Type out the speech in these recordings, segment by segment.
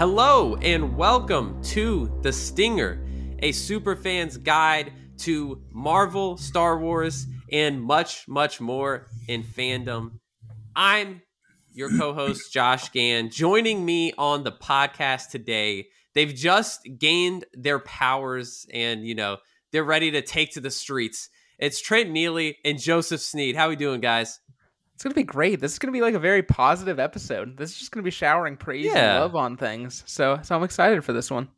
Hello and welcome to The Stinger, a superfan's guide to Marvel, Star Wars, and much, much more in fandom. I'm your co host, Josh Gann. Joining me on the podcast today, they've just gained their powers and, you know, they're ready to take to the streets. It's Trent Neely and Joseph Snead. How are we doing, guys? It's gonna be great. This is gonna be like a very positive episode. This is just gonna be showering praise Yeah. and love on things. So, so I'm excited for this one.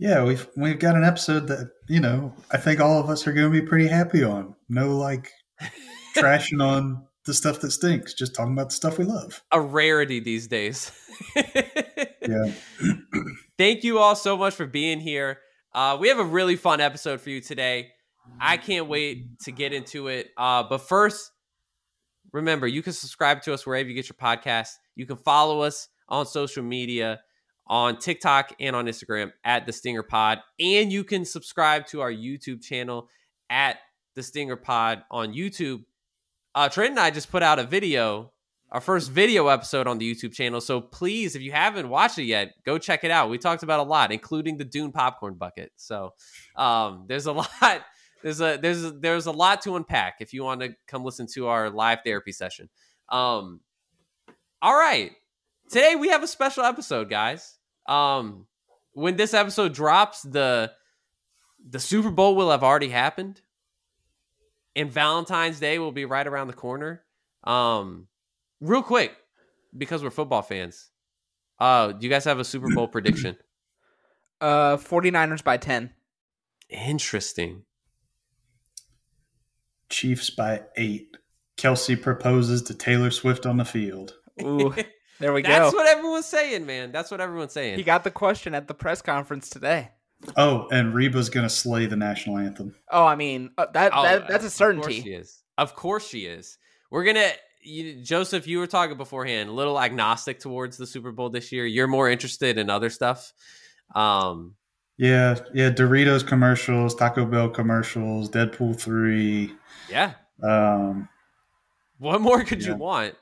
Yeah, we've we've got an episode that you know I think all of us are going to be pretty happy on. No like trashing on the stuff that stinks, just talking about the stuff we love. A rarity these days. Yeah, Thank you all so much for being here. Uh, we have a really fun episode for you today. I can't wait to get into it. Uh, but first, remember you can subscribe to us wherever you get your podcast. You can follow us on social media on TikTok and on Instagram at the Stinger Pod, and you can subscribe to our YouTube channel at the Stinger Pod on YouTube. Uh, Trent and I just put out a video, our first video episode on the YouTube channel. So please, if you haven't watched it yet, go check it out. We talked about a lot, including the Dune popcorn bucket. So um, there's a lot. There's a there's a, there's a lot to unpack if you want to come listen to our live therapy session. Um, all right, today we have a special episode, guys. Um, when this episode drops, the the Super Bowl will have already happened, and Valentine's Day will be right around the corner. Um, real quick, because we're football fans, uh, do you guys have a Super Bowl prediction? Uh, 49ers by 10. Interesting. Chiefs by eight. Kelce proposes to Taylor Swift on the field. Ooh, there we go. That's what everyone's saying, man. That's what everyone's saying. He got the question at the press conference today. Oh, and Reba's going to slay the national anthem. Oh, I mean, uh, that, Oh, that that's a Of course certainty. she is. Of course she is. We're gonna, you, Joseph. You were talking beforehand, a little agnostic towards the Super Bowl this year. You're more interested in other stuff. Um, Yeah, yeah. Doritos commercials, Taco Bell commercials, Deadpool three. yeah. Um, What more could you want?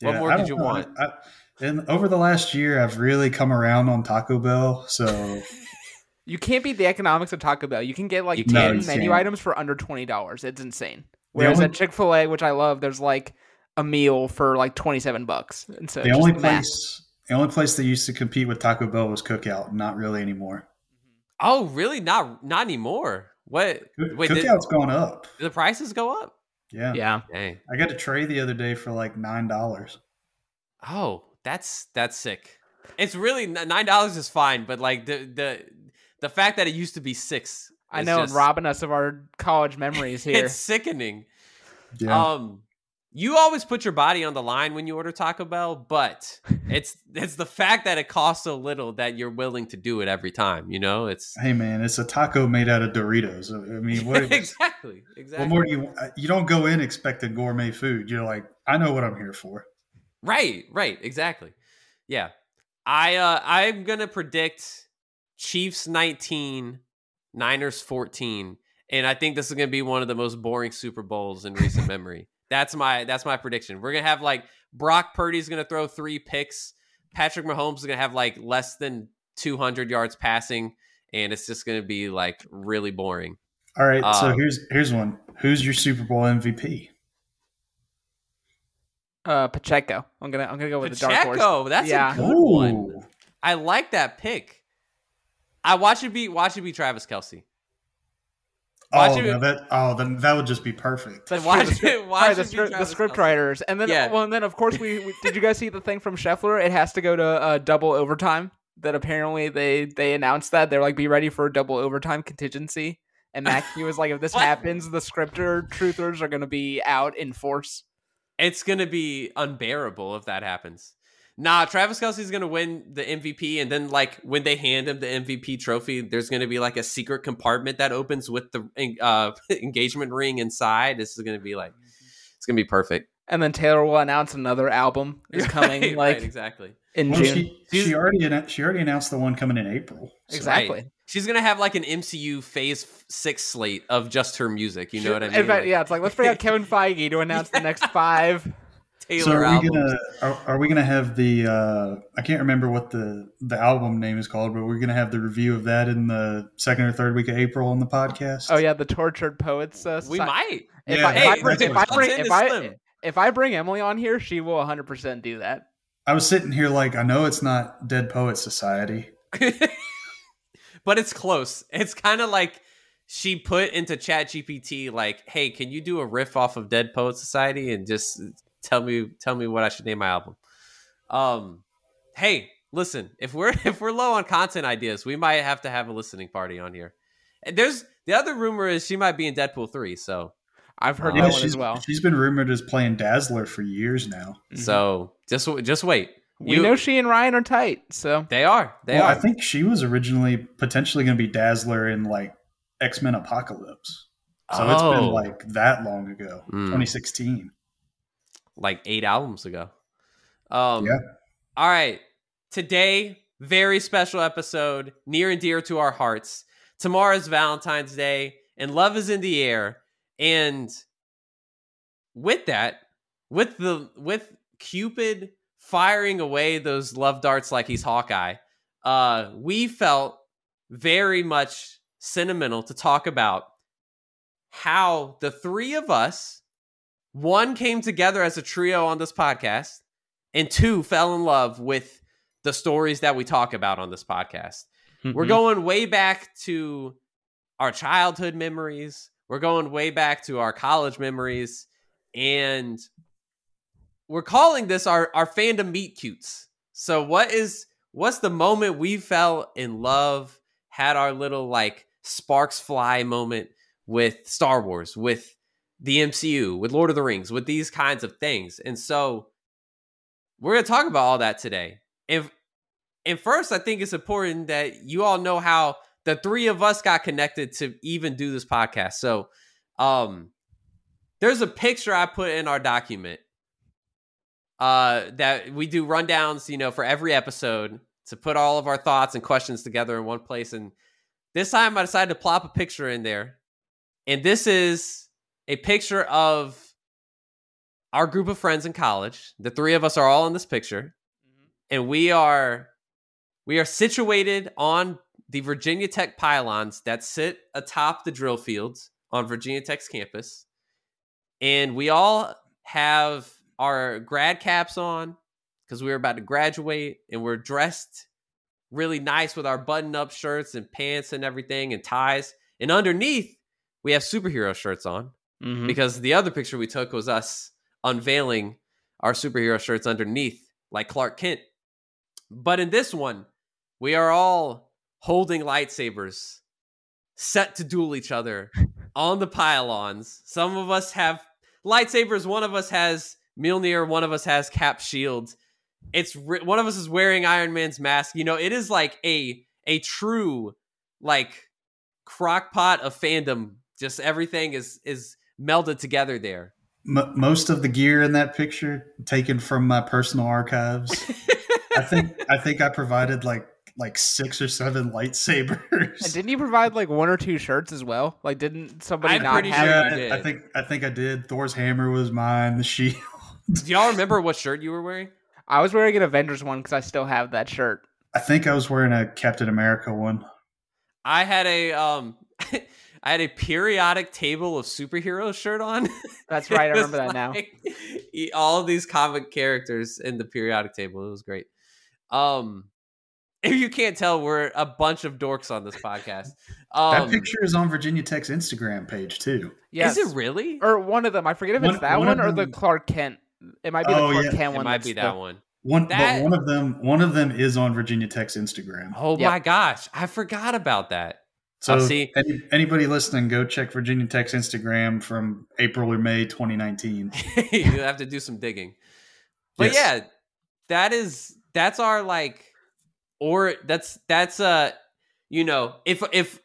What yeah, more could you know. want? I, and over the last year, I've really come around on Taco Bell. So You can't beat the economics of Taco Bell. You can get like You 10 can't. menu items for under $20. It's insane. Whereas only- at Chick fil A, which I love, there's like a meal for like 27 bucks. And so the only math. place, the only place that used to compete with Taco Bell was Cookout. Not really anymore. Oh, really? Not not anymore. What? Cook- Wait, did, Cookout's gone up. did the prices go up? Yeah. Yeah. Dang. I got a tray the other day for like nine dollars. Oh, that's that's sick. It's really nine dollars is fine, but like the the the fact that it used to be six, I know, just- and robbing us of our college memories here. It's sickening. Yeah. Um, you always put your body on the line when you order Taco Bell, but it's it's the fact that it costs so little that you're willing to do it every time. You know, it's hey man, it's a taco made out of Doritos. I mean, what, exactly exactly what more do you? You don't go in expecting gourmet food. You're like, I know what I'm here for. right, right, exactly. Yeah, I uh I'm gonna predict Chiefs 19, Niners 14, and I think this is gonna be one of the most boring Super Bowls in recent memory. That's my that's my prediction. We're gonna have like Brock Purdy's gonna throw three picks. Patrick Mahomes is gonna have like less than 200 yards passing, and it's just gonna be like really boring. All right, so Uh, here's here's one. Who's your Super Bowl MVP? Uh, Pacheco. I'm gonna I'm gonna go with the dark horse. Pacheco, that's Yeah. a good one. I like that pick. I watch it be watch it be Travis Kelce. Watch Oh, it- no, that oh, then that would just be perfect. That's Watch true. The script, it- watch the, it script, the script writers, and then Yeah. well, and then of course we, we did. You guys see the thing from Scheffler? It has to go to uh, double overtime. That apparently they they announced that they're like, be ready for a double overtime contingency. And Mac, he was like, if this happens, the scripter truthers are going to be out in force. It's gonna be unbearable if that happens. Nah, Travis Kelce's gonna win the MVP, and then like when they hand him the MVP trophy, there's gonna be like a secret compartment that opens with the uh, engagement ring inside. This is gonna be like it's gonna be perfect. And then Taylor will announce another album is coming Right, like right, exactly. in Well, June. she, she already annou- she already announced the one coming in April. So- exactly. Right. She's gonna have like an MCU Phase Six slate of just her music. You know what I mean? In fact, Like, yeah, it's like let's bring out Kevin Feige to announce the next five. Taylor so are we gonna are, are we gonna have the uh I can't remember what the the album name is called, but we're gonna have the review of that in the second or third week of April on the podcast. Oh yeah, the tortured poets. Uh, we Soci- might. If Yeah, I, if hey, I bring, that's if I bring, if I, slim. if I bring Emily on here, she will 100 percent do that. I was sitting here like I know it's not Dead Poet Society. but it's close. It's kind of like she put into Chat GPT like, "Hey, can you do a riff off of Dead Poet Society and just tell me tell me what I should name my album?" Um, hey, listen, if we're if we're low on content ideas, we might have to have a listening party on here. And there's the other rumor is she might be in Deadpool three, so I've heard Uh, that one as well. she's been rumored as playing Dazzler for years now. Mhm. so just just wait. we You- know she and Ryan are tight, so They are. They well, are. I think she was originally potentially going to be Dazzler in like X Men Apocalypse. So it's been Oh. like that long ago, Mm. 2016. Like eight albums ago. Um, Yeah. All right. Today, very special episode, near and dear to our hearts. Tomorrow's Valentine's Day, and love is in the air. And with that, with the with Cupid firing away those love darts like he's Hawkeye, uh, we felt very much sentimental to talk about how the three of us one came together as a trio on this podcast and two fell in love with the stories that we talk about on this podcast. We're Mhm. going way back to our childhood memories. We're going way back to our college memories. And we're calling this our our fandom meet cutes. So what is what's the moment we fell in love had our little like sparks fly moment with star wars with the MCU, with Lord of the Rings, with these kinds of things. And so we're going to talk about all that today. And, and first, I think it's important that you all know how the three of us got connected to even do this podcast. So um, there's a picture I put in our document uh, that we do rundowns, you know, for every episode to put all of our thoughts and questions together in one place. And this time I decided to plop a picture in there. And this is a picture of our group of friends in college. The three of us are all in this picture, mm-hmm. and we are we are situated on the Virginia Tech pylons that sit atop the drill fields on Virginia Tech's campus. And we all have our grad caps on because we were about to graduate and we're dressed really nice with our button up shirts and pants and everything and ties. And underneath, we have superhero shirts on Mhm. because the other picture we took was us unveiling our superhero shirts underneath, like Clark Kent. But in this one, we are all holding lightsabers, set to duel each other on the pylons. Some of us have lightsabers, one of us has Mjolnir, one of us has Cap Shield. It's one of us is wearing Iron Man's mask. You know, it is like a a true like crockpot of fandom. Just everything is is melded together there. M- most of the gear in that picture taken from my personal archives. I think I think I provided like like six or seven lightsabers. And didn't you provide like one or two shirts as well? Like, didn't somebody I'm not pretty have? sure yeah, you did. I think I think I did. Thor's hammer was mine. The shield. Do y'all remember what shirt you were wearing? I was wearing an Avengers one because I still have that shirt. I think I was wearing a Captain America one. I had a um I had a periodic table of superheroes shirt on. That's right. I remember that now. like e- All of these comic characters in the periodic table. It was great. Um if you can't tell, we're a bunch of dorks on this podcast. That Um, picture is on Virginia Tech's Instagram page too. Yes. Is it really? Or one of them. I forget if it's that one one, of or the Clark Kent. It might be Oh, the Clark yeah. Kent It one. might that's be the- that one. One, That- but one of them, one of them is on Virginia Tech's Instagram. Oh Yep. my gosh, I forgot about that. So, see. any, anybody listening, go check Virginia Tech's Instagram from April or May 2019. you have to do some digging. But Yes. yeah, that is that's our like or that's that's uh you know, if if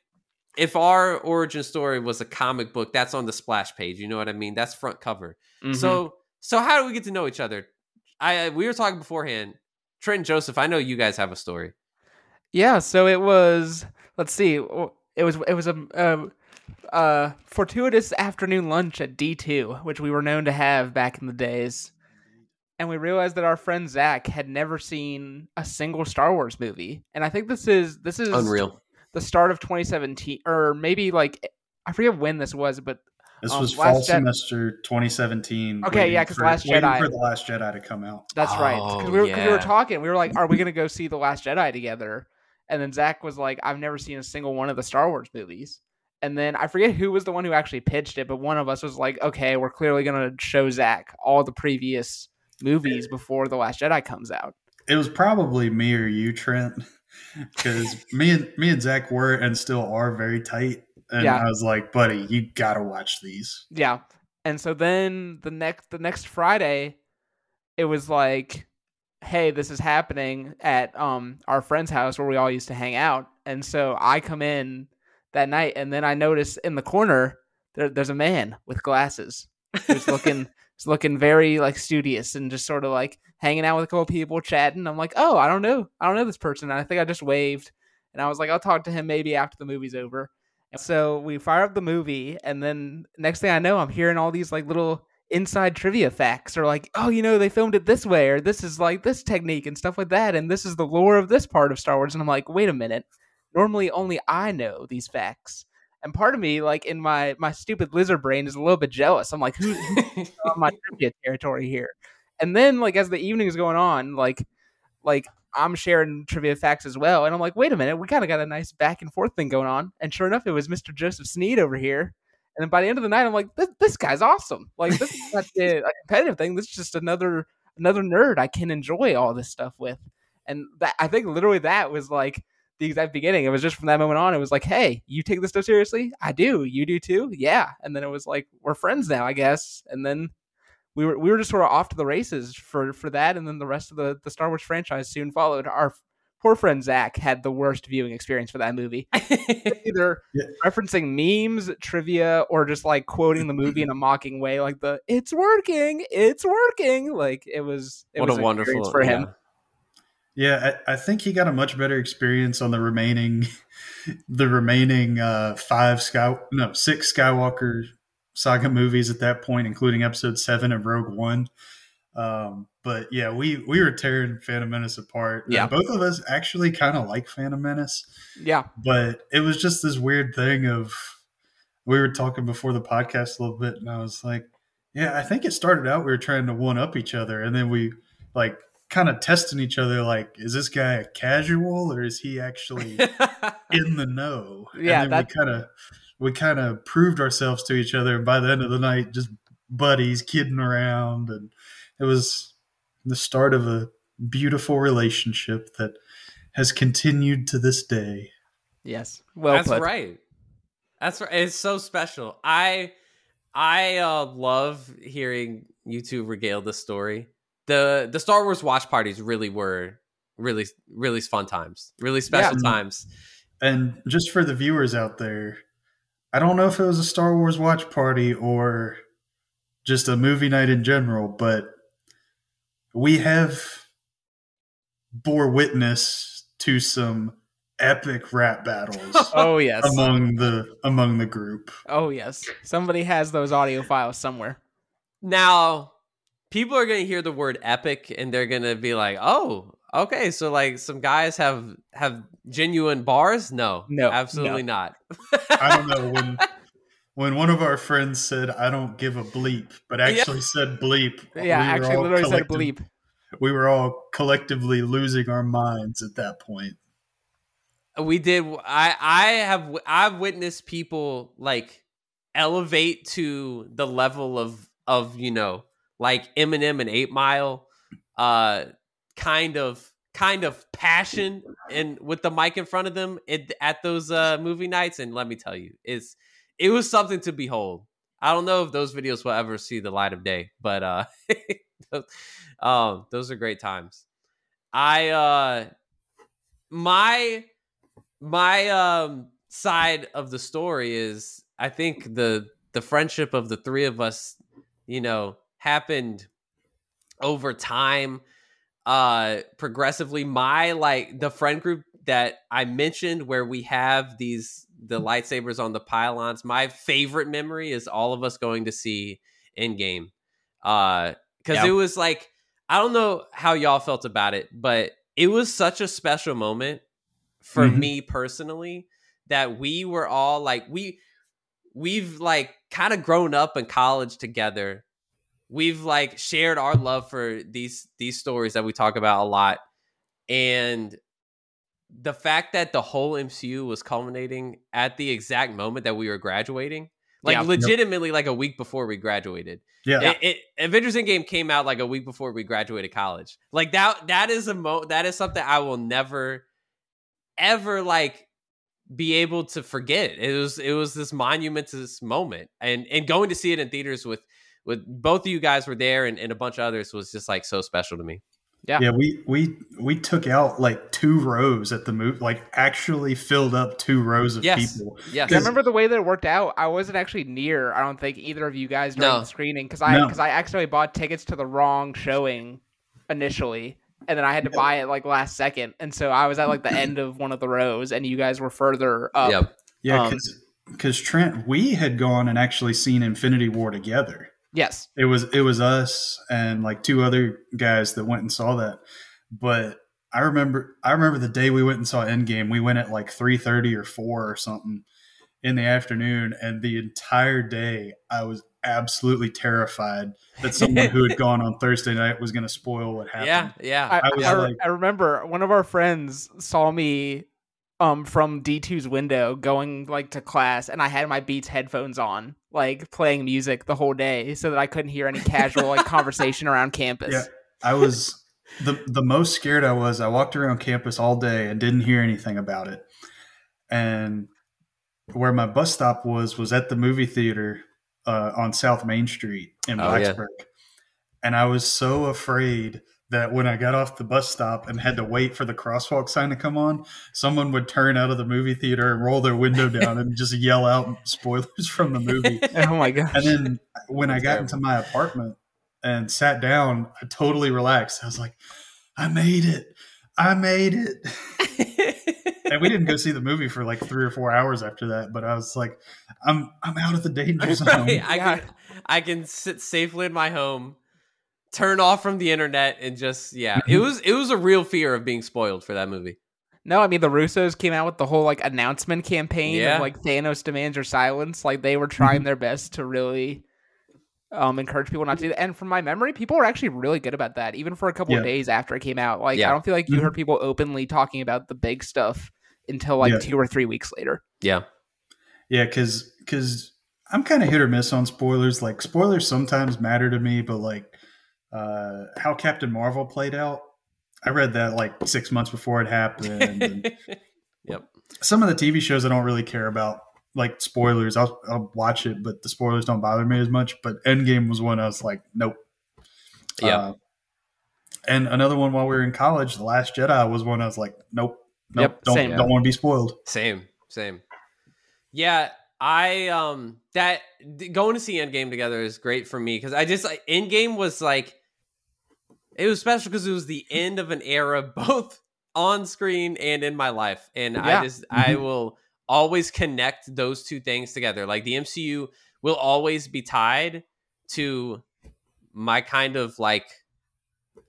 if our origin story was a comic book, that's on the splash page, you know what I mean? That's front cover. Mhm. So so how do we get to know each other? I we were talking beforehand. Trent and Joseph, I know you guys have a story. Yeah, so it was. Let's see. W- It was it was a, a, a fortuitous afternoon lunch at D two, which we were known to have back in the days. and we realized that our friend Zach had never seen a single Star Wars movie. And I think this is this is Unreal. the start of 2017 or maybe like I forget when this was, but This Um, was Last fall Jedi- semester 2017. Okay, waiting yeah, 'cause for- Last waiting Jedi- for the Last Jedi to come out. that's right. Because Oh, we, were, 'cause we were talking, we were like, "Are we gonna go see the Last Jedi together?" And then Zach was like, "I've never seen a single one of the Star Wars movies." And then I forget who was the one who actually pitched it, but one of us was like, "Okay, we're clearly gonna show Zach all the previous movies before the Last Jedi comes out." It was probably me or you, Trent, because me and me and Zach were and still are very tight. And Yeah. I was like, buddy, you gotta watch these. Yeah. And so then the next the next Friday, it was like, hey, this is happening at um our friend's house where we all used to hang out. And so I come in that night and then I notice in the corner there, there's a man with glasses who's looking he's looking very like studious and just sort of like hanging out with a couple people chatting. I'm like, oh, I don't know. I don't know this person. And I think I just waved and I was like, I'll talk to him maybe after the movie's over. And so we fire up the movie, and then next thing I know, I'm hearing all these like little inside trivia facts, or like, oh, you know, they filmed it this way, or this is like this technique and stuff like that, and this is the lore of this part of Star Wars. And I'm like, wait a minute, normally only I know these facts. And part of me, like in my my stupid lizard brain, is a little bit jealous. I'm like, who, who's on my trivia territory here? And then, like as the evening is going on, like like I'm sharing trivia facts as well. And I'm like, wait a minute, we kind of got a nice back and forth thing going on. And sure enough, it was Mr. Joseph Snead over here. And then by the end of the night, I'm like, this, this guy's awesome. Like this is not a, a competitive thing. This is just another another nerd I can enjoy all this stuff with. And that I think literally that was like the exact beginning. It was just from that moment on, it was like, hey, you take this stuff seriously? I do. You do too? Yeah. And then it was like, we're friends now, I guess. And then we were we were just sort of off to the races for for that, and then the rest of the the Star Wars franchise soon followed. Our poor friend Zach had the worst viewing experience for that movie. Either Yeah. referencing memes, trivia, or just like quoting the movie in a mocking way, like the "It's working, it's working." Like it was. It what was a wonderful experience for him. Yeah, I, I think he got a much better experience on the remaining, the remaining uh, five Sky, no six Skywalker saga movies at that point, including Episode Seven of Rogue One. Um, but yeah, we we were tearing Phantom Menace apart. And Yeah. both of us actually kind of like Phantom Menace, Yeah, but it was just this weird thing of we were talking before the podcast a little bit, and I was like, yeah, I think it started out we were trying to one up each other, and then we like kind of testing each other like is this guy a casual or is he actually in the know Yeah, and then we kind of we kind of proved ourselves to each other and by the end of the night just buddies kidding around and it was the start of a beautiful relationship that has continued to this day yes, well That's put. right. That's right. It's so special. I I uh, love hearing you two regale the story. The the Star Wars watch parties really were really really fun times. Really special Yeah. times. and just for the viewers out there i don't know if it was a star wars watch party or just a movie night in general but we have bore witness to some epic rap battles Oh yes, among the among the group oh yes. Somebody has those audio files somewhere. Now, people are going to hear the word epic and they're going to be like, "Oh, okay, so like some guys have have genuine bars?" No. No, Absolutely not. i don't know when when one of our friends said i don't give a bleep but actually said bleep Yeah, we actually, literally said bleep. we were all collectively losing our minds at that point. We did i i have i've witnessed people like elevate to the level of of you know like eminem and 8 mile uh kind of kind of passion and with the mic in front of them it, at those uh movie nights. And let me tell you it's it was something to behold. I don't know if those videos will ever see the light of day but uh um those are great times. I uh my my um side of the story is I think the the friendship of the three of us, you know, happened over time uh progressively. My like the friend group that I mentioned where we have these the lightsabers on the pylons my favorite memory is all of us going to see Endgame uh cuz Yeah. it was like I don't know how y'all felt about it, but it was such a special moment for Mhm. me personally that we were all like we we've like kind of grown up in college together. We've like shared our love for these these stories that we talk about a lot. And the fact that the whole MCU was culminating at the exact moment that we were graduating, like Yeah. legitimately like a week before we graduated. Yeah. It, it, Avengers Endgame came out like a week before we graduated college. Like that that is a mo that is something I will never ever like be able to forget. It was it was this monumentous moment. And and going to see it in theaters with with both of you guys were there and, and a bunch of others was just like so special to me. Yeah. Yeah, we we we took out like two rows at the movie, like actually filled up two rows of Yes. people. Yes. I remember the way that it worked out. I wasn't actually near. I don't think either of you guys during No. the screening because I No. because I accidentally bought tickets to the wrong showing initially, and then I had to buy it like last second, and so I was at like the end of one of the rows, and you guys were further up. Yep. Yeah, Um, because Trent, we had gone and actually seen Infinity War together. Yes. It was it was us and like two other guys that went and saw that. But I remember I remember the day we went and saw Endgame. We went at like three thirty or four or something in the afternoon, and the entire day I was absolutely terrified that someone who had gone on Thursday night was going to spoil what happened. Yeah, yeah. I, I was I, like- I remember one of our friends saw me um from D2's window going like to class and I had my Beats headphones on like playing music the whole day so that I couldn't hear any casual like conversation around campus. Yeah. I was the the most scared I was. I walked around campus all day and didn't hear anything about it. And where my bus stop was was at the movie theater uh, on South Main Street in Oh, yeah. Blacksburg. And I was so afraid that when I got off the bus stop and had to wait for the crosswalk sign to come on, someone would turn out of the movie theater and roll their window down and just yell out spoilers from the movie. Oh my gosh. And then when I got terrible. into my apartment and sat down, I totally relaxed. I was like, I made it. I made it. and we didn't go see the movie for like three or four hours after that, but I was like, I'm I'm out of the danger zone. Right, I Yeah. can I can sit safely in my home, turn off from the internet, and just yeah. It was it was a real fear of being spoiled for that movie. No, I mean the Russos came out with the whole like announcement campaign Yeah. of like Thanos demands your silence. Like they were trying their best to really um encourage people not to do that. And from my memory, people were actually really good about that, even for a couple of days after it came out. Like Yeah. I don't feel like you Mhm. heard people openly talking about the big stuff until like Yeah. two or three weeks later. Yeah. Yeah, because because I'm kind of hit or miss on spoilers. Like spoilers sometimes matter to me, but like uh, how Captain Marvel played out, I read that like six months before it happened. and yep. some of the TV shows I don't really care about, like spoilers. I'll I'll watch it, but the spoilers don't bother me as much. But Endgame was one I was like, nope. Yeah. Uh, and another one while we were in college, The Last Jedi was one I was like, nope, nope, Yep, don't same. don't want to be spoiled. Same, same. Yeah, I um that going to see Endgame together is great for me because I just like Endgame was like it was special because it was the end of an era, both on screen and in my life, and Yeah. I just I will always connect those two things together. Like the MCU will always be tied to my kind of like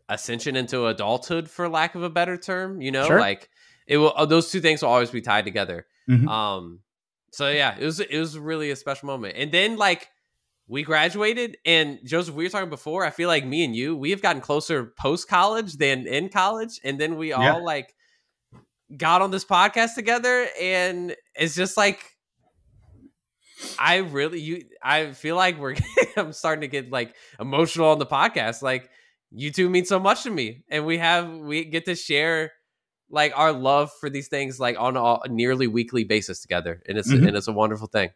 ascension into adulthood, for lack of a better term. You know, Sure. like it will. uh, Those two things will always be tied together. Mhm. Um, so yeah, it was it was really a special moment. And then like we graduated, and Joseph, we were talking before. I feel like me and you, we have gotten closer post college than in college, and then we all Yeah. like got on this podcast together, and it's just like. I really you I feel like we're I'm starting to get like emotional on the podcast. Like you two mean so much to me and we have we get to share like our love for these things like on a nearly weekly basis together and it's Mhm. and it's a wonderful thing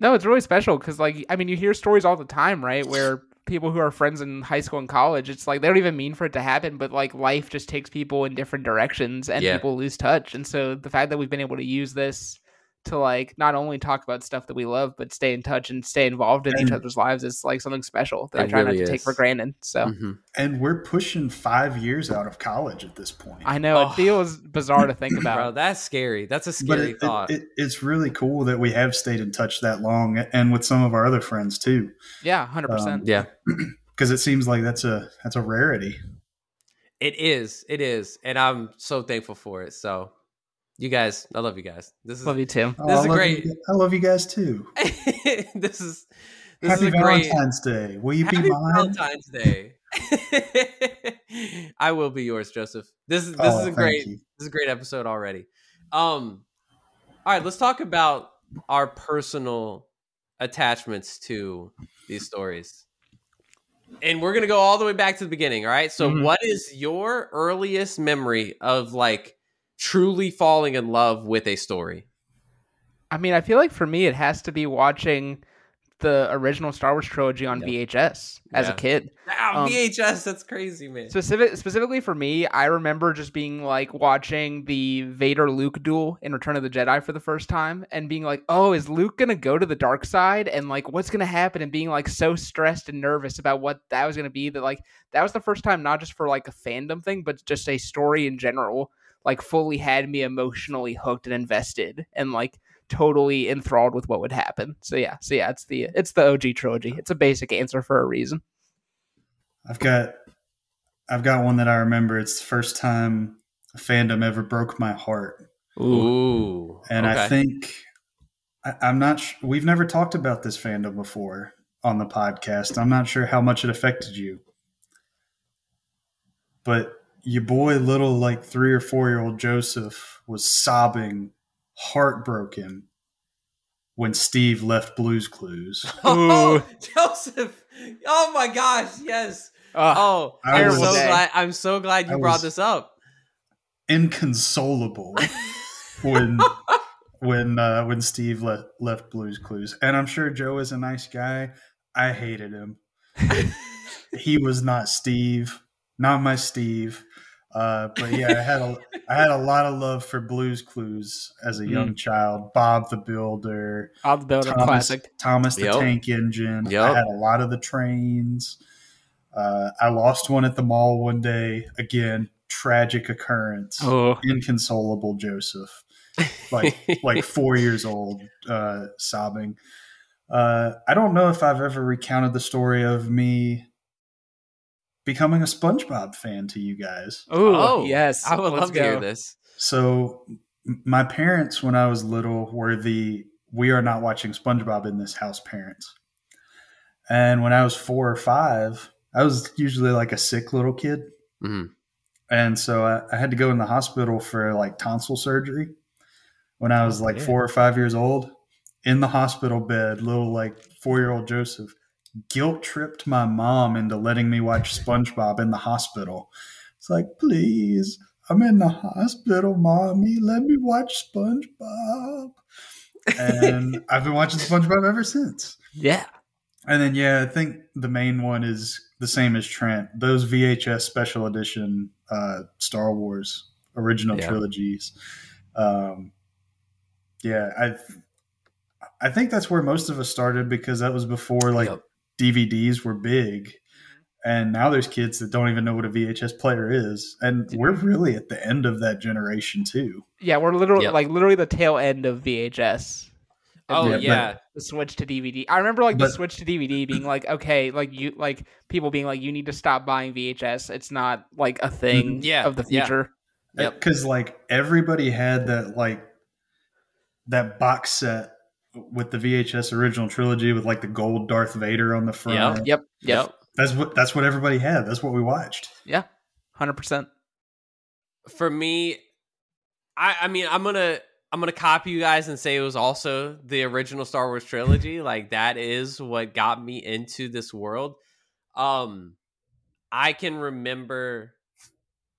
No, it's really special because, like, I mean, you hear stories all the time, right? Where people who are friends in high school and college, it's like they don't even mean for it to happen, but like life just takes people in different directions and Yeah. people lose touch. And so the fact that we've been able to use this to like not only talk about stuff that we love, but stay in touch and stay involved in each other's lives is like something special that I try really not to take for granted. So Mhm. And we're pushing five years out of college at this point. I know Oh. it feels bizarre to think about. bro about. that's scary that's a scary it, thought it, it, it's really cool that we have stayed in touch that long and with some of our other friends too yeah, hundred percent. yeah because it seems like that's a that's a rarity It is. It is. And I'm so thankful for it. So you guys, I love you guys. This is Love you too. Oh, This is I love great. You, I love you guys too. this is this Happy is a great Valentine's Day. Will you Happy be mine? Valentine's Day. I will be yours, Joseph. This is this Oh, is a great you. this is a great episode already. Um all right, let's talk about our personal attachments to these stories. And we're going to go all the way back to the beginning, all right? So Mhm. what is your earliest memory of like truly falling in love with a story? I mean, I feel like for me, it has to be watching the original Star Wars trilogy on Yep. VHS as Yeah. a kid. Ah, Um, VHS, that's crazy, man. Specific, specifically for me, I remember just being like watching the Vader Luke duel in Return of the Jedi for the first time and being like, oh, is Luke going to go to the dark side? And like, what's going to happen? And being like so stressed and nervous about what that was going to be that like, that was the first time, not just for like a fandom thing, but just a story in general, like fully had me emotionally hooked and invested and like totally enthralled with what would happen. So yeah, so yeah, it's the, it's the OG trilogy. It's a basic answer for a reason. I've got I've got one that I remember. It's the first time a fandom ever broke my heart, Ooh. and I think I, I'm not. Sh- we've never talked about this fandom before on the podcast. I'm not sure how much it affected you, but your boy, little like three or four year old Joseph, was sobbing, heartbroken when Steve left Blue's Clues. Oh, Joseph. Oh my gosh, yes. Ugh. Oh, I I'm was- so glad I'm so glad you I brought this up. inconsolable when when uh, when Steve left left Blue's Clues, and I'm sure Joe is a nice guy. I hated him. he was not Steve, not my Steve. Uh, but yeah, I had a I had a lot of love for Blue's Clues as a young child. Bob the Builder, Bob the Builder, Thomas, classic. Thomas the Yep. Tank Engine. Yep. I had a lot of the trains. Uh, I lost one at the mall one day. Again, tragic occurrence Oh, inconsolable Joseph, like like four years old, uh, sobbing. Uh, I don't know if I've ever recounted the story of me becoming a SpongeBob fan to you guys. Ooh, oh, yes. I would Let's love to hear this. So, my parents, when I was little, were the "we are not watching SpongeBob in this house" parents. And when I was four or five, I was usually like a sick little kid. Mhm. And so I, I had to go in the hospital for like tonsil surgery when I was Oh, like yeah. four or five years old. In the hospital bed, little like four year old Joseph guilt tripped my mom into letting me watch SpongeBob in the hospital. It's like, please, I'm in the hospital, mommy. Let me watch SpongeBob. And I've been watching SpongeBob ever since. Yeah. And then, yeah, I think the main one is the same as Trent. Those VHS special edition uh, Star Wars original Yeah. trilogies. Um, yeah, I I think that's where most of us started because that was before like Yep. DVDs were big. And now there's kids that don't even know what a VHS player is. And we're really at the end of that generation too. Yeah, we're literally Yep. like literally the tail end of VHS. Oh Yeah, yeah. but- The switch to DVD. I remember like the But- switch to DVD being like, okay, like you like people being like, you need to stop buying VHS. It's not like a thing Mhm. Yeah, of the yeah. future. Yep. because like everybody had that like that box set with the VHS original trilogy with like the gold Darth Vader on the front. Yep. Yep. Yep. That's what that's what everybody had. That's what we watched. Yeah, Hundred percent. For me, I I mean I'm gonna I'm gonna copy you guys and say it was also the original Star Wars trilogy. like that is what got me into this world. Um I can remember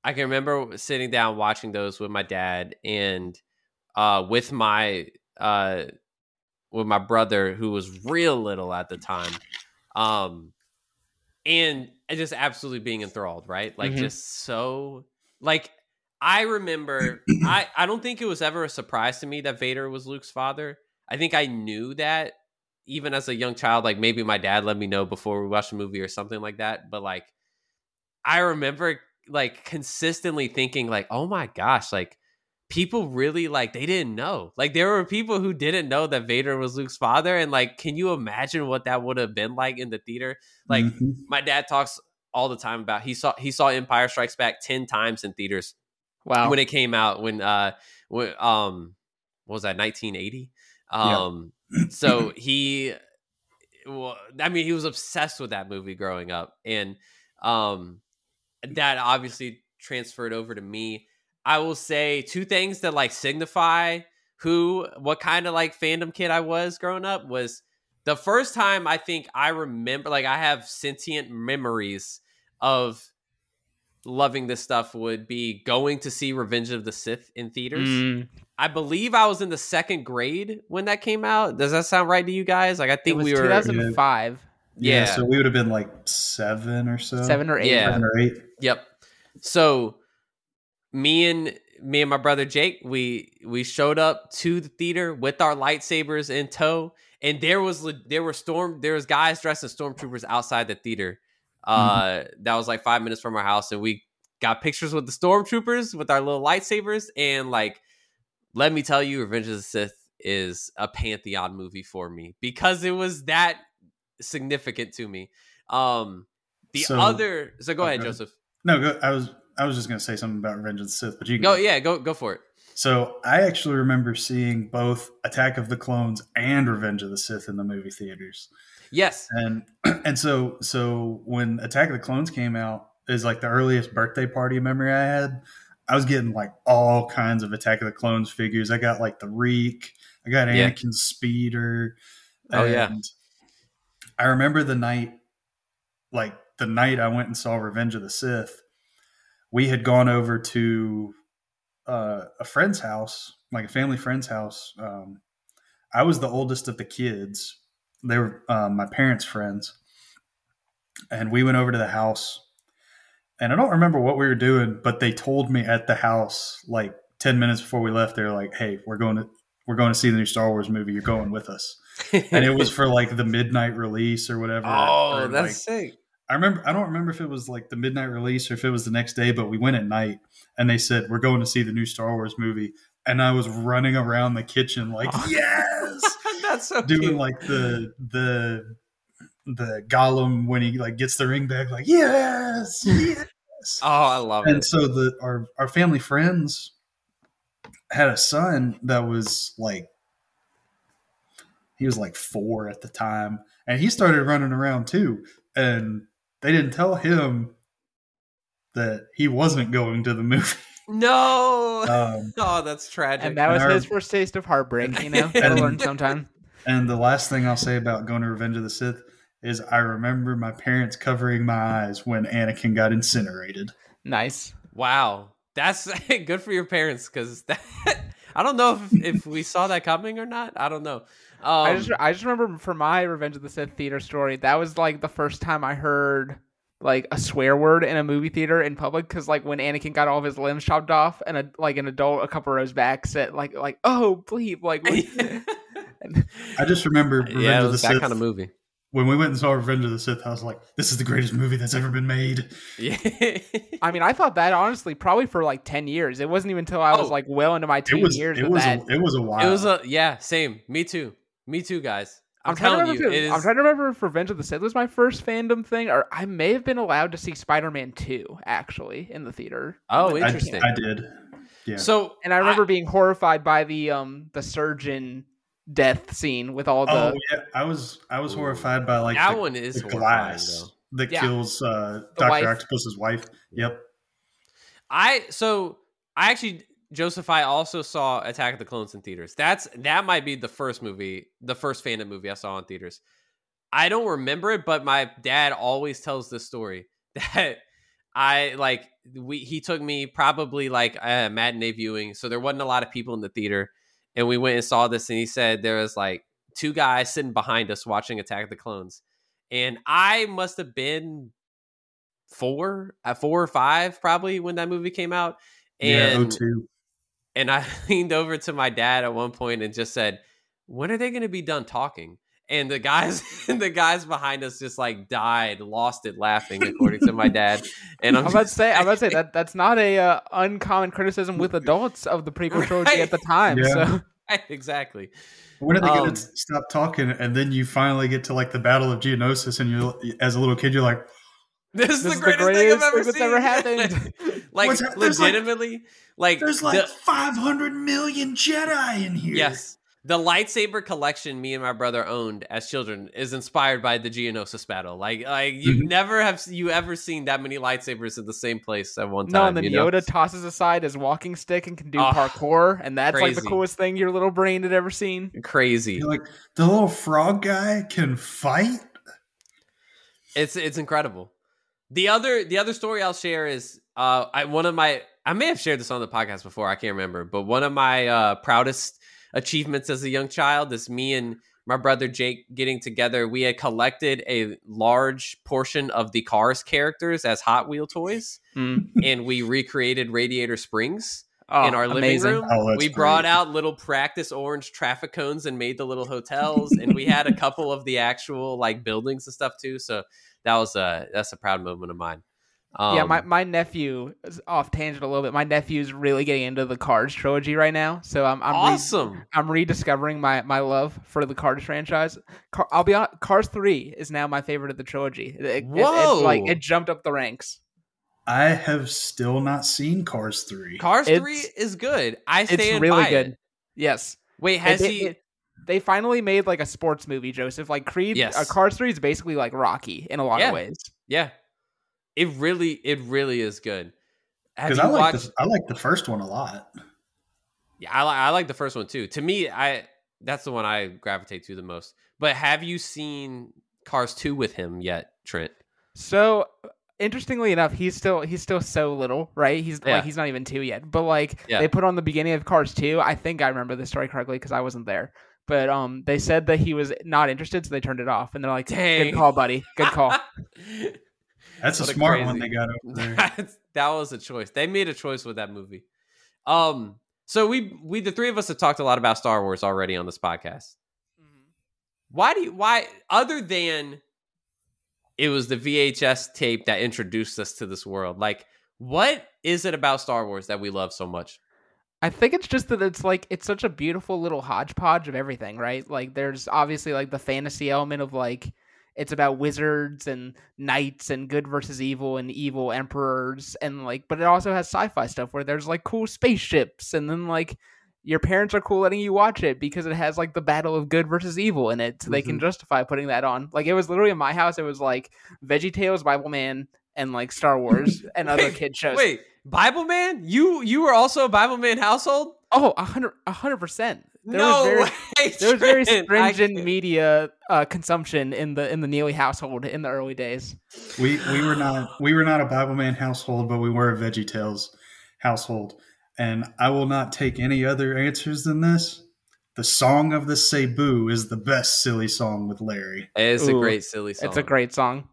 I can remember sitting down watching those with my dad and uh with my uh with my brother who was real little at the time. Um and just absolutely being enthralled, right? Like Mhm. just so like I remember I I don't think it was ever a surprise to me that Vader was Luke's father. I think I knew that even as a young child like maybe my dad let me know before we watched the movie or something like that, but like I remember like consistently thinking like, "Oh my gosh, like people really like they didn't know. Like there were people who didn't know that Vader was Luke's father and like can you imagine what that would have been like in the theater? Like Mhm. my dad talks all the time about he saw he saw Empire Strikes Back ten times in theaters Wow. when it came out. When uh, when, um, what was that 1980? Um, so he, well, I mean, he was obsessed with that movie growing up, and um, that obviously transferred over to me. I will say two things that like signify who, what kind of like fandom kid I was growing up was the first time I think I remember, like I have sentient memories of loving this stuff would be going to see Revenge of the Sith in theaters. Mm, I believe I was in the second grade when that came out. Does that sound right to you guys? Like I it think was we were 2005, Yeah, Yeah. so we would have been like seven or so. seven or eight. Yeah. Seven or eight. Yep. So me and me and my brother Jake, we we showed up to the theater with our lightsabers in tow, and there was there were storm there was guys dressed as stormtroopers outside the theater. Uh, that was like five minutes from our house, and we got pictures with the stormtroopers with our little lightsabers, and like, let me tell you, Revenge of the Sith is a pantheon movie for me because it was that significant to me. Um, the So- other, so go ahead, Joseph. No, go, I was I was just gonna say something about Revenge of the Sith, but you can Go, yeah, go go for it. So I actually remember seeing both Attack of the Clones and Revenge of the Sith in the movie theaters. Yes. And and so so when Attack of the Clones came out is like the earliest birthday party memory I had. I was getting like all kinds of Attack of the Clones figures. I got like the Reek, I got Yeah. Anakin's speeder. Oh, yeah. I remember the night like the night I went and saw Revenge of the Sith, we had gone over to uh, a friend's house, like a family friend's house. Um, I was the oldest of the kids. They were um, my parents' friends, and we went over to the house. And I don't remember what we were doing, but they told me at the house, like ten minutes before we left, they're like, "Hey, we're going to we're going to see the new Star Wars movie. You're going with us." And it was for like the midnight release or whatever. oh, or, that's like, sick. I remember I don't remember if it was like the midnight release or if it was the next day, but we went at night and they said we're going to see the new Star Wars movie, and I was running around the kitchen like Oh. yes, that's so doing cute. like the the the Gollum when he like gets the ring back like yes yes. oh, I love and it. And so the our our family friends had a son that was like he was like four at the time and he started running around too and they didn't tell him that he wasn't going to the movie No. um, oh, that's tragic. and that was And I his first taste of heartbreak. You know, gotta And- learn sometime. and the last thing i'll say about going to revenge of the sith is i remember my parents covering my eyes when anakin got incinerated Nice. wow, that's good for your parents because that. I don't know if, if we saw that coming or not. I don't know. Um, I just I just remember for my Revenge of the Sith theater story, that was like the first time I heard like a swear word in a movie theater in public because like when Anakin got all of his limbs chopped off and a, like an adult a couple rows back said like like oh bleep like what? I just remember revenge yeah, it of the that sith kind of movie. when we went and saw revenge of the sith i was like this is the greatest movie that's ever been made Yeah. I mean I thought that honestly probably for like ten years. It wasn't even until I was Oh. like well into my it teen was years it with was that. a, it was a while it was a yeah, same. Me too. Me too, guys. I'm, I'm trying to telling remember. you, if it it- is. I'm trying to remember if Revenge of the Sith was my first fandom thing, or I may have been allowed to see Spider-Man Two actually in the theater. oh, When it I, interesting. I did yeah so And I remember being horrified by the um the surgeon death scene with all the oh yeah i was i was Ooh. horrified by like that the, one is the glass though. that Yeah. kills uh dr octopus's wife yep I so I actually Joseph I also saw Attack of the Clones in theaters. That's that might be the first movie, the first fandom movie I saw in theaters. I don't remember it, but my dad always tells this story that I like we he took me probably like a matinee viewing, so there wasn't a lot of people in the theater, and we went and saw this, and he said there was like two guys sitting behind us watching Attack of the Clones, and I must have been four at four or five probably when that movie came out, yeah oh and 02 and I leaned over to my dad at one point and just said, "When are they going to be done talking?" And the guys, the guys behind us just like died, lost it laughing, according to my dad. And I'm I'm about to say, I'm about to say that that's not a uh, uncommon criticism with adults of the prequel trilogy at the time. Yeah. So exactly. when are they Um, gonna stop talking and then you finally get to like the battle of geonosis and you as a little kid you're like This is This the greatest, thing I've ever that's seen. ever happened. like What's hap- like- legitimately, like, There's like the- 500 million Jedi in here. yes, the lightsaber collection me and my brother owned as children is inspired by the Geonosis battle. Like, like you Mhm. never have you ever seen that many lightsabers in the same place at one time. No, and then you know? Yoda tosses aside his walking stick and can do Oh, parkour, and that's like the coolest thing your little brain had ever seen. crazy. You're like the little frog guy can fight. It's it's incredible. The other the other story I'll share is uh I one of my I may have shared this on the podcast before, I can't remember, but one of my uh proudest achievements as a young child is me and my brother Jake getting together. We had collected a large portion of the Cars characters as Hot Wheel toys Mm. and we recreated Radiator Springs Oh, in our living amazing. room. Oh, we brought great. out little practice orange traffic cones and made the little hotels, and we had a couple of the actual like buildings and stuff too. So that was a that's a proud moment of mine. Um, yeah, my, my nephew is off tangent a little bit. My nephew's really getting into the Cars trilogy right now, so I'm I'm re- awesome. I'm rediscovering my, my love for the Cars franchise. Car, I'll be honest, Cars Three is now my favorite of the trilogy. It, it- it- Whoa. like it jumped up the ranks. I have still not seen Cars 3. Cars It's- Three is good. I It's stand really by good. It. Yes, Wait, has they, he? They- they finally made like a sports movie, Joseph. Like Creed, Yes. uh, Cars Three is basically like Rocky in a lot Yeah. of ways. Yeah, it really it really is good. Because I like watched? the I like the first one a lot. Yeah, I, li- I like the first one too. To me, I that's the one I gravitate to the most. But have you seen Cars Two with him yet, Trent? So interestingly enough, he's still he's still so little, right? He's Yeah. like he's not even two yet. But like Yeah. they put on the beginning of Cars two. I think I remember the story correctly because I wasn't there. But um, they said that he was not interested, so they turned it off. And they're like, Dang. "Good call, buddy. Good call." That's a What a smart crazy- one they got over there. That was a choice. They made a choice with that movie. Um, so we we the three of us have talked a lot about Star Wars already on this podcast. Why do you why other than it was the VHS tape that introduced us to this world? Like, what is it about Star Wars that we love so much? I think it's just that it's like it's such a beautiful little hodgepodge of everything, right? Like there's obviously like the fantasy element of like it's about wizards and knights and good versus evil and evil emperors and like but it also has sci-fi stuff where there's like cool spaceships and then like your parents are cool letting you watch it because it has like the battle of good versus evil in it so they can mm-hmm. justify putting that on. Like it was literally in my house it was like Veggie Tales, Bible Man and like Star Wars and other kid shows. Wait, Bible Man? You you were also a Bible Man household? Oh, a hundred, a hundred percent. There no was very, way. there was very stringent media uh, consumption in the in the Neely household in the early days. We we were not we were not a Bible Man household, but we were a Veggie Tales household. And I will not take any other answers than this. The song of the Cebu is the best silly song with Larry. It's a great silly song. It's a great song.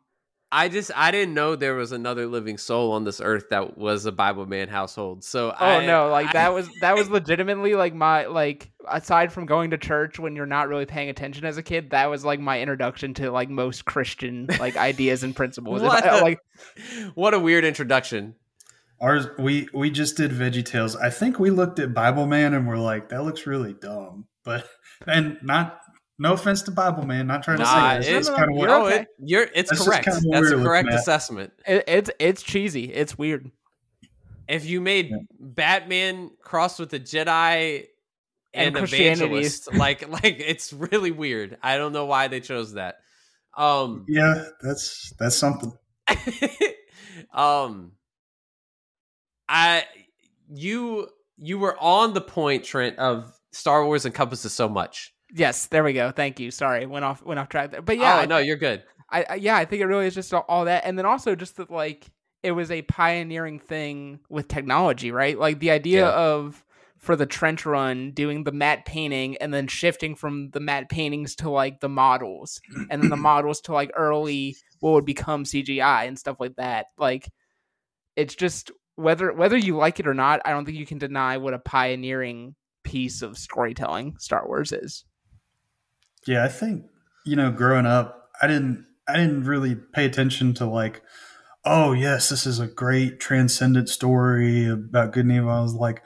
I just I didn't know there was another living soul on this earth that was a Bible man household. So I Oh I, no, like I- that was that was legitimately like my like aside from going to church when you're not really paying attention as a kid, that was like my introduction to like most Christian like ideas and principles. What I- like what a weird introduction. Ours we we just did Veggie Tales. I think we looked at Bible Man and we're like, that looks really dumb. But and not no offense to Bible Man, not trying to say this. it- That's No, no, kind of what you're No, okay. it, you're it's That's correct. That's a correct at. assessment. it, it's it's cheesy. It's weird. If you made Yeah. Batman crossed with a Jedi And and, evangelist, like like it's really weird. I don't know why they chose that. Um Yeah, that's that's something. um I you you were on the point, Trent, of Star Wars encompasses so much. Yes, there we go. Thank you. Sorry, went off went off track there. But yeah, oh no, you're good. I, I yeah, I think it really is just all, all that, and then also just that like it was a pioneering thing with technology, right? Like the idea Yeah. of for the trench run doing the matte painting and then shifting from the matte paintings to like the models and then the models to like early what would become CGI and stuff like that. Like it's just whether whether you like it or not, I don't think you can deny what a pioneering piece of storytelling Star Wars is. Yeah, I think you know, growing up, I didn't I didn't really pay attention to like, oh yes, this is a great transcendent story about good and evil. I was like,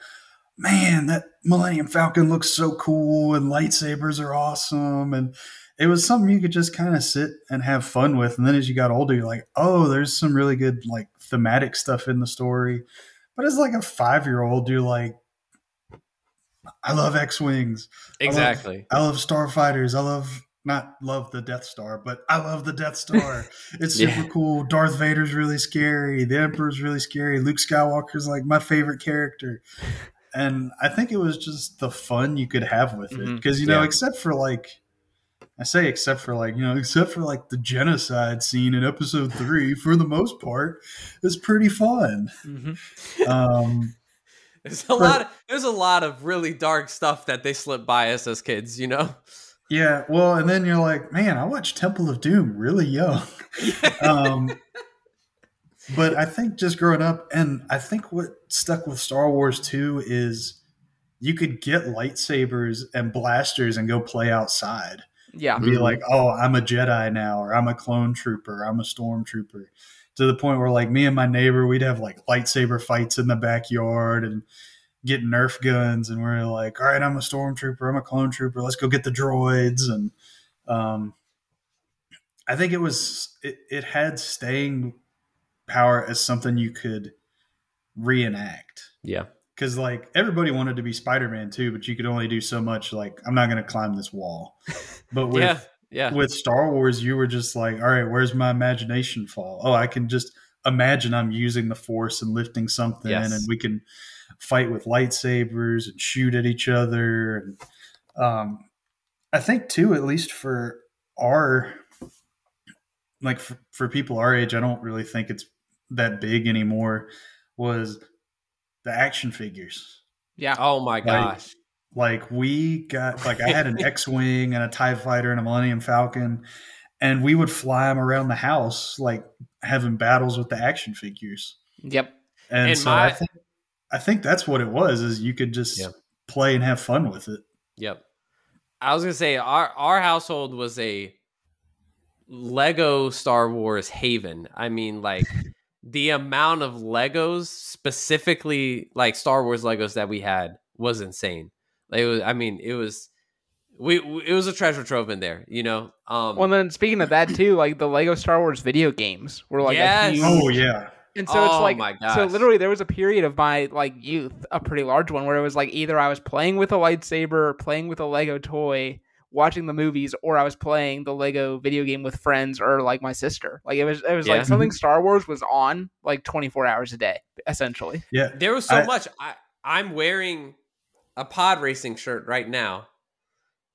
man, that Millennium Falcon looks so cool and lightsabers are awesome and it was something you could just kind of sit and have fun with. And then as you got older, you're like, oh, there's some really good like thematic stuff in the story. But as like a five year old, you're like, I love X Wings. Exactly. I love, I love starfighters. I love not love the Death Star, but I love the Death Star. It's super Yeah. cool. Darth Vader's really scary. The Emperor's really scary. Luke Skywalker's like my favorite character. And I think it was just the fun you could have with it. Because, you know, Yeah. except for like, I say except for like, you know, except for like the genocide scene in episode three, for the most part, it's pretty fun. Mhm. Um, There's a lot. Of, there's a lot of really dark stuff that they slip by us as kids. You know. yeah. Well, and then you're like, man, I watched Temple of Doom really young. um, but I think just growing up, and I think what stuck with Star Wars too is you could get lightsabers and blasters and go play outside. Yeah. And be Mhm. like, oh, I'm a Jedi now, or I'm a clone trooper, I'm a stormtrooper. To the point where, like, me and my neighbor, we'd have like lightsaber fights in the backyard and get Nerf guns, and we're like, all right, I'm a stormtrooper, I'm a clone trooper, let's go get the droids. And um, I think it was it, it had staying power as something you could reenact Yeah. because like everybody wanted to be spider-man too but you could only do so much like i'm not going to climb this wall but with yeah. Yeah. with star wars you were just like all right where's my imagination fall oh i can just imagine i'm using the force and lifting something Yes. and we can fight with lightsabers and shoot at each other and um i think too at least for our like for, for people our age i don't really think it's that big anymore was the action figures Yeah. Oh my gosh. like we got like i had an x-wing and a tie fighter and a millennium falcon and we would fly them around the house like having battles with the action figures Yep. and, And so my- i think i think that's what it was is you could just Yeah. play and have fun with it Yep. I was gonna say our our household was a Lego Star Wars haven. I mean, like the amount of Legos, specifically like Star Wars Legos that we had, was insane. Like, it was. I mean, it was. We, we it was a treasure trove in there, you know. Um, Well, then speaking of that too, like the Lego Star Wars video games were like Yes. a huge. oh yeah And so it's Oh like, my so literally there was a period of my like youth, a pretty large one, where it was like either I was playing with a lightsaber, playing with a Lego toy, watching the movies, or I was playing the Lego video game with friends or like my sister. Like it was, it was Yeah. like something Star Wars was on like twenty four hours a day, essentially. yeah There was so I- much. I, I'm wearing a pod racing shirt right now,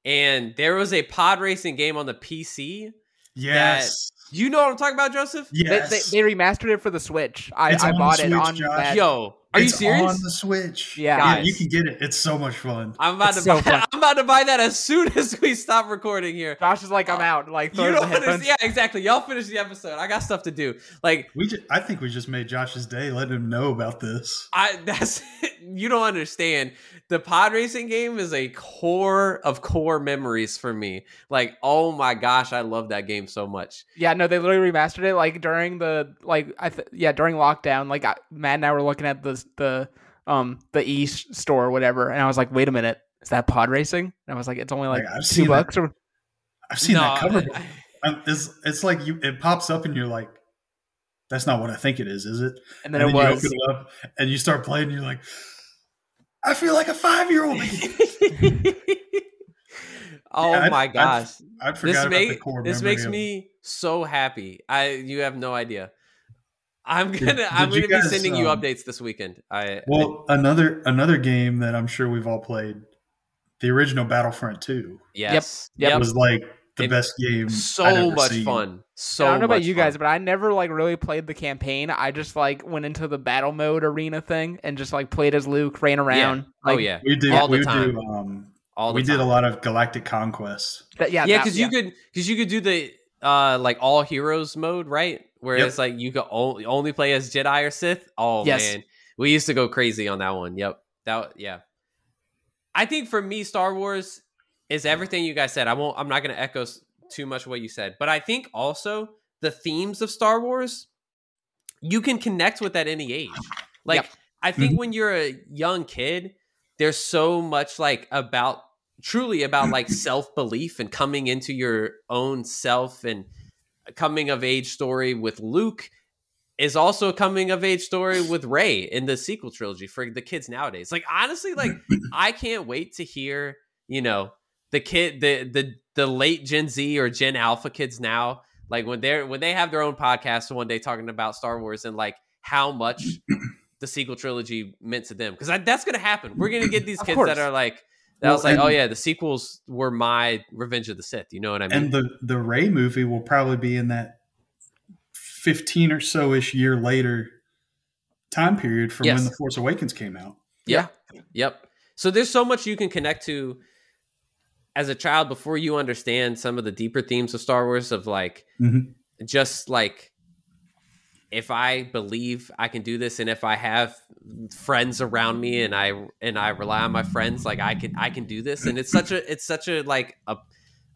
and there was a pod racing game on the PC. yes You know what I'm talking about, Joseph? yes They, they, they remastered it for the Switch. I, I on the bought it on Josh. that. Yo, are you It's serious? on the switch Yeah. yeah Guys. you can get it it's so much fun I'm about It's to so buy, fun. I'm about to buy that as soon as we stop recording here. Josh is like, I'm uh, out. Like, You don't the headphones. Yeah, exactly. Y'all finish the episode. I got stuff to do. Like we just, i think we just made josh's day letting him know about this I that's you don't understand. The pod racing game is a core of core memories for me. Like, oh my gosh, I love that game so much. Yeah, no, they literally remastered it like during the like I th- yeah during lockdown. Like I, Matt and I were looking at the the um the e store or whatever, and I was like, wait a minute, is that pod racing? And I was like, it's only like Like, I've two seen that. bucks or i've seen that cover I- before. Um, it's, it's like you it pops up and you're like that's not what i think it is is it and then and it then was you open it up and you start playing and you're like i feel like a five-year-old oh Yeah, I'd- my I'd- gosh. i this forgot about the make, core this makes of- me so happy. I you have no idea. I'm gonna Did- I'm did gonna be guys, sending you um, updates this weekend. I well another another game that i'm sure we've all played the original battlefront 2 yes Yep. yep. was like the It- best game I'd so ever much seen. fun. So I don't know about much you fun. guys, but I never like really played the campaign. I just like went into the battle mode arena thing and just like played as Luke, ran around. oh Like, yeah, we did All the we would time. do um all the we did a lot of galactic conquest that- yeah, yeah that- because you could because you could do the uh like all heroes mode right where Yep. it's like you could only, only play as jedi or sith oh Yes. man we used to go crazy on that one yep that yeah i think for me star wars is everything you guys said i won't i'm not going to echo too much of what you said but i think also the themes of star wars you can connect with at any age like Yep. i think Mhm. when you're a young kid there's so much like about truly about like self belief and coming into your own self and coming of age story with Luke is also a coming of age story with Rey in the sequel trilogy for the kids nowadays. Like honestly, like I can't wait to hear, you know, the kid the the the late Gen Z or Gen Alpha kids now, like when they're when they have their own podcast one day talking about Star Wars and like how much the sequel trilogy meant to them. Because that's gonna happen. We're gonna get these kids that are like that Well, was like, oh yeah, the sequels were my Revenge of the Sith. You know what I mean? and the the Rey movie will probably be in that fifteen or so ish year later time period from Yes. when the Force Awakens came out. Yeah, Yep. So there's so much you can connect to as a child before you understand some of the deeper themes of Star Wars of like Mhm. just like if I believe I can do this and if I have friends around me and I and I rely on my friends like I can I can do this and it's such a it's such a like a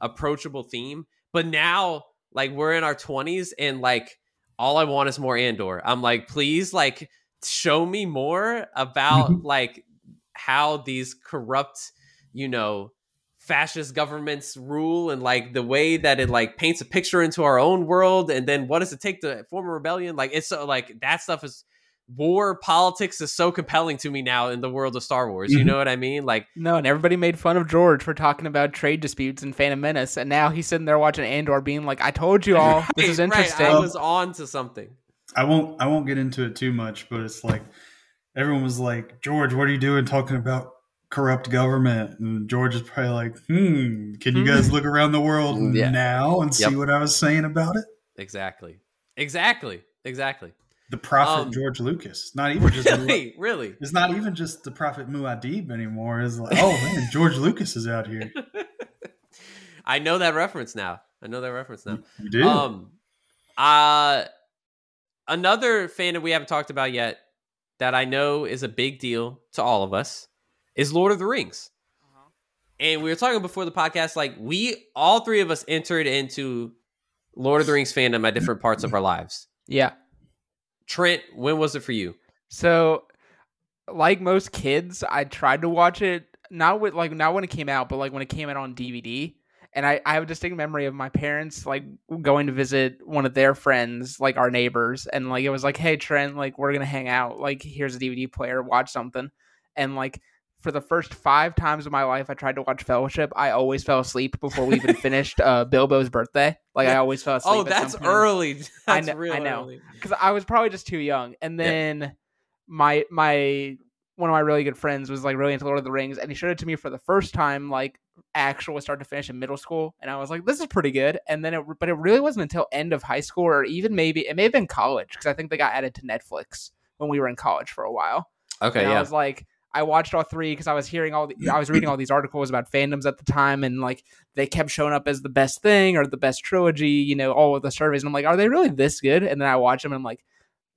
approachable theme but now like we're in our 20s and like all I want is more Andor. I'm like please like show me more about like how these corrupt, you know, fascist governments rule and like the way that it like paints a picture into our own world and then what does it take to form a rebellion? Like it's so like that stuff is war politics is so compelling to me now in the world of Star Wars. You Mhm. know what I mean? Like No, and everybody made fun of George for talking about trade disputes in Phantom Menace, and now he's sitting there watching Andor, being like, "I told you all, this is Right, right, interesting." I was on to something. I won't I won't get into it too much, but it's like everyone was like, George, what are you doing talking about corrupt government? And George is probably like, hmm, can you guys look around the world Yeah. now and see what I was saying about it? Exactly. Exactly. Exactly. The prophet Um, George Lucas. Not even just Really, really. it's not even just the prophet Muad'Dib anymore. It's like, oh man, George Lucas is out here. I know that reference now. I know that reference now. You do. Um, uh, another fan that we haven't talked about yet that I know is a big deal to all of us is Lord of the Rings. Uh-huh. And we were talking before the podcast, like we all three of us entered into Lord of the Rings fandom at different parts of our lives. yeah. Trent, when was it for you? So, like most kids, I tried to watch it not with like not when it came out, but like when it came out on DVD. And I, I have a distinct memory of my parents like going to visit one of their friends, like our neighbors, and like it was like, "Hey Trent, like we're gonna hang out. Like here's a DVD player, watch something." And like for the first five times of my life, I tried to watch Fellowship. I always fell asleep before we even finished uh, Bilbo's birthday. Like I always fell asleep. Oh, that's early. That's I real I know. early. because I was probably just too young. And Yeah. then my my one of my really good friends was like really into Lord of the Rings, and he showed it to me for the first time, like actual start to finish in middle school, and I was like, "This is pretty good." And then it, but it really wasn't until end of high school, or even maybe it may have been college, because I think they got added to Netflix when we were in college for a while. Okay, and I was like, I watched all three because I was hearing all, the, I was reading all these articles about fandoms at the time, and like they kept showing up as the best thing or the best trilogy, you know, all of the surveys, and I'm like, are they really this good? And then I watch them, and I'm like,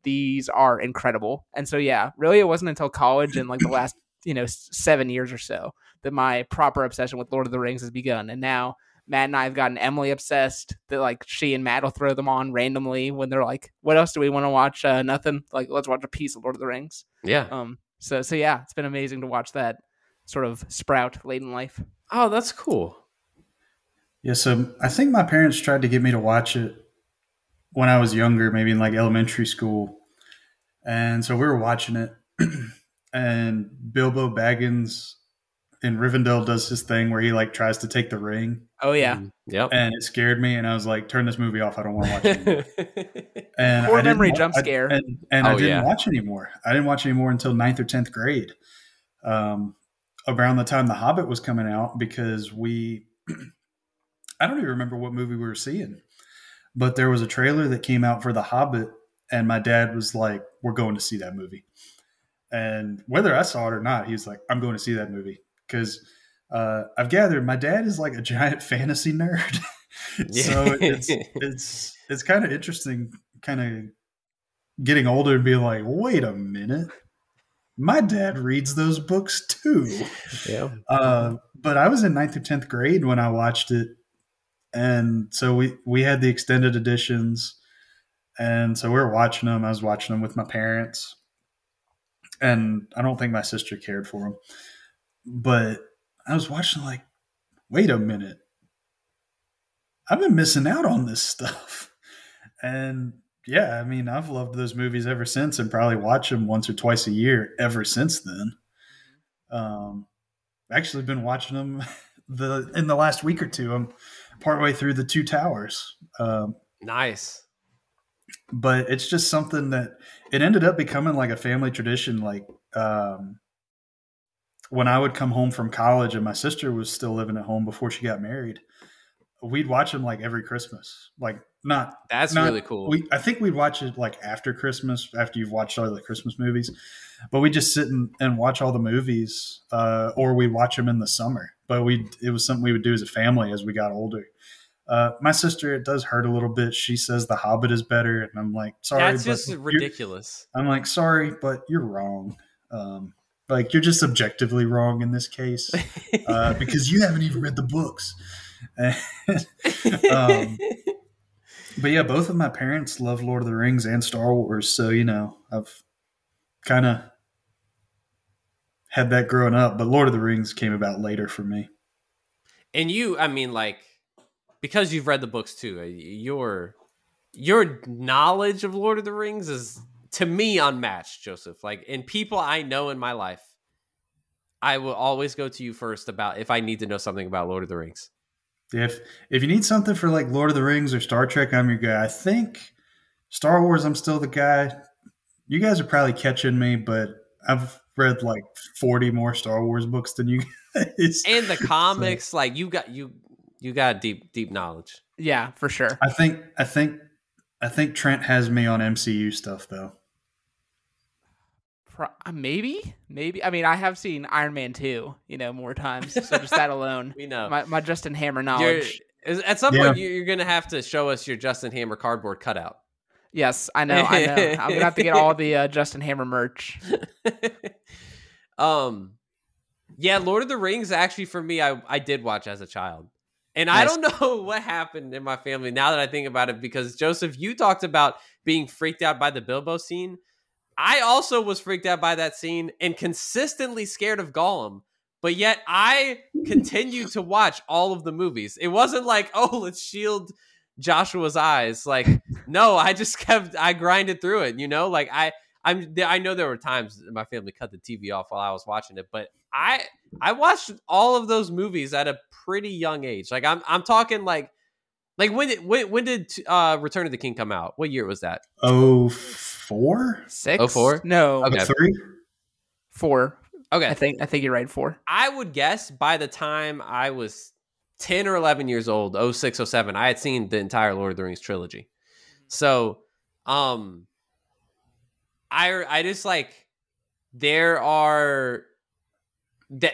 these are incredible. And so yeah, really, it wasn't until college and like the last, you know, seven years or so that my proper obsession with Lord of the Rings has begun, and now. Matt and I have gotten Emily obsessed. That like she and Matt will throw them on randomly when they're like, "What else do we want to watch? Uh, nothing. Like, let's watch a piece of Lord of the Rings." yeah. Um, so so yeah, it's been amazing to watch that sort of sprout late in life. Oh, that's cool. Yeah, so I think my parents tried to get me to watch it when I was younger, maybe in like elementary school. And so we were watching it, and Bilbo Baggins in Rivendell does his thing where he like tries to take the ring, Oh yeah, Mm, Yep. and it scared me. And I was like, "Turn this movie off! I don't want to watch it." And Poor I didn't memory wa- jump I- scare. and, and I Oh, didn't yeah. watch anymore. I didn't watch anymore until ninth or tenth grade. Um, around the time The Hobbit was coming out, because we, I don't even remember what movie we were seeing, but there was a trailer that came out for The Hobbit, and my dad was like, "We're going to see that movie." And whether I saw it or not, he was like, "I'm going to see that movie," because uh, I've gathered my dad is like a giant fantasy nerd. so it's it's it's kind of interesting kind of getting older and being like wait a minute. My dad reads those books too. Yeah. uh, but i was in ninth or 10th grade when i watched it and so we we had the extended editions and so we were watching them i was watching them with my parents and i don't think my sister cared for them but i was watching like wait a minute. I've been missing out on this stuff. And yeah, I mean, I've loved those movies ever since and probably watch them once or twice a year ever since then. Um, actually been watching them the in the last week or two. I'm partway through the Two Towers. Um, nice. But it's just something that it ended up becoming like a family tradition. Like um, when I would come home from college and my sister was still living at home before she got married, we'd watch them like every Christmas. Like not that's not, really cool. We I think we'd watch it like after Christmas, after you've watched all the Christmas movies. But we just sit and, and watch all the movies, uh, or we watch them in the summer. But we it was something we would do as a family as we got older. Uh, my sister, it does hurt a little bit. She says The Hobbit is better, and I'm like, sorry, that's just ridiculous. I'm like, sorry, but you're wrong. Um, like you're just objectively wrong in this case uh, because you haven't even read the books. um, but yeah, both of my parents love Lord of the Rings and Star Wars, so you know I've kind of had that growing up. But Lord of the Rings came about later for me. And you, I mean, like because you've read the books too, uh, your your knowledge of Lord of the Rings is to me unmatched, Joseph. Like in people I know in my life, I will always go to you first about if I need to know something about Lord of the Rings. If if you need something for like Lord of the Rings or Star Trek, I'm your guy. I think Star Wars, I'm still the guy. You guys are probably catching me, but I've read like 40 more Star Wars books than you guys. And the comics, so, like you got you you got deep deep knowledge. Yeah, for sure. I think I think I think Trent has me on MCU stuff though. Pro- uh, maybe, maybe. I mean, I have seen Iron Man two, you know, more times. So just that alone, we know my, my Justin Hammer knowledge. You're, at some yeah. point, you're going to have to show us your Justin Hammer cardboard cutout. Yes, I know. I know. I'm gonna have to get all the uh, Justin Hammer merch. um, yeah, Lord of the Rings. Actually, for me, I I did watch as a child, and nice. I don't know what happened in my family now that I think about it. Because Joseph, you talked about being freaked out by the Bilbo scene. I also was freaked out by that scene and consistently scared of Gollum. But yet I continued to watch all of the movies. It wasn't like, oh, let's shield Joshua's eyes. Like, no, I just kept I grinded through it, you know? Like I I'm I know there were times my family cut the TV off while I was watching it, but I I watched all of those movies at a pretty young age. Like I'm I'm talking like like when did when, when did uh Return of the King come out? What year was that? Oh four, six, oh four. No, okay, three, four. Okay, I think I think you're right. Four. I would guess by the time I was ten or eleven years old, 06, 07, I had seen the entire Lord of the Rings trilogy. So, um, I I just like there are that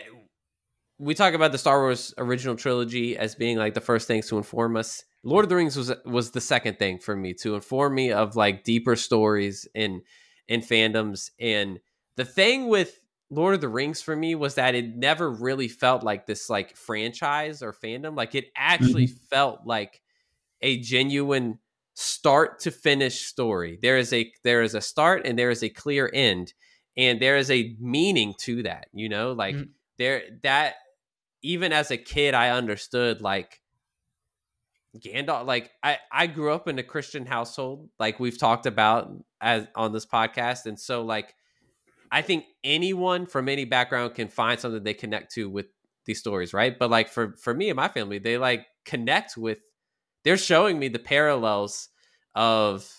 we talk about the Star Wars original trilogy as being like the first things to inform us. Lord of the Rings was was the second thing for me to inform me of like deeper stories in in fandoms. And the thing with Lord of the Rings for me was that it never really felt like this like franchise or fandom. Like it actually mm-hmm. felt like a genuine start to finish story. There is a there is a start and there is a clear end, and there is a meaning to that. You know, like mm-hmm. there that even as a kid, I understood like Gandalf, like I, I grew up in a Christian household, like we've talked about as on this podcast. And so like I think anyone from any background can find something they connect to with these stories, right? But like for for me and my family, they like connect with they're showing me the parallels of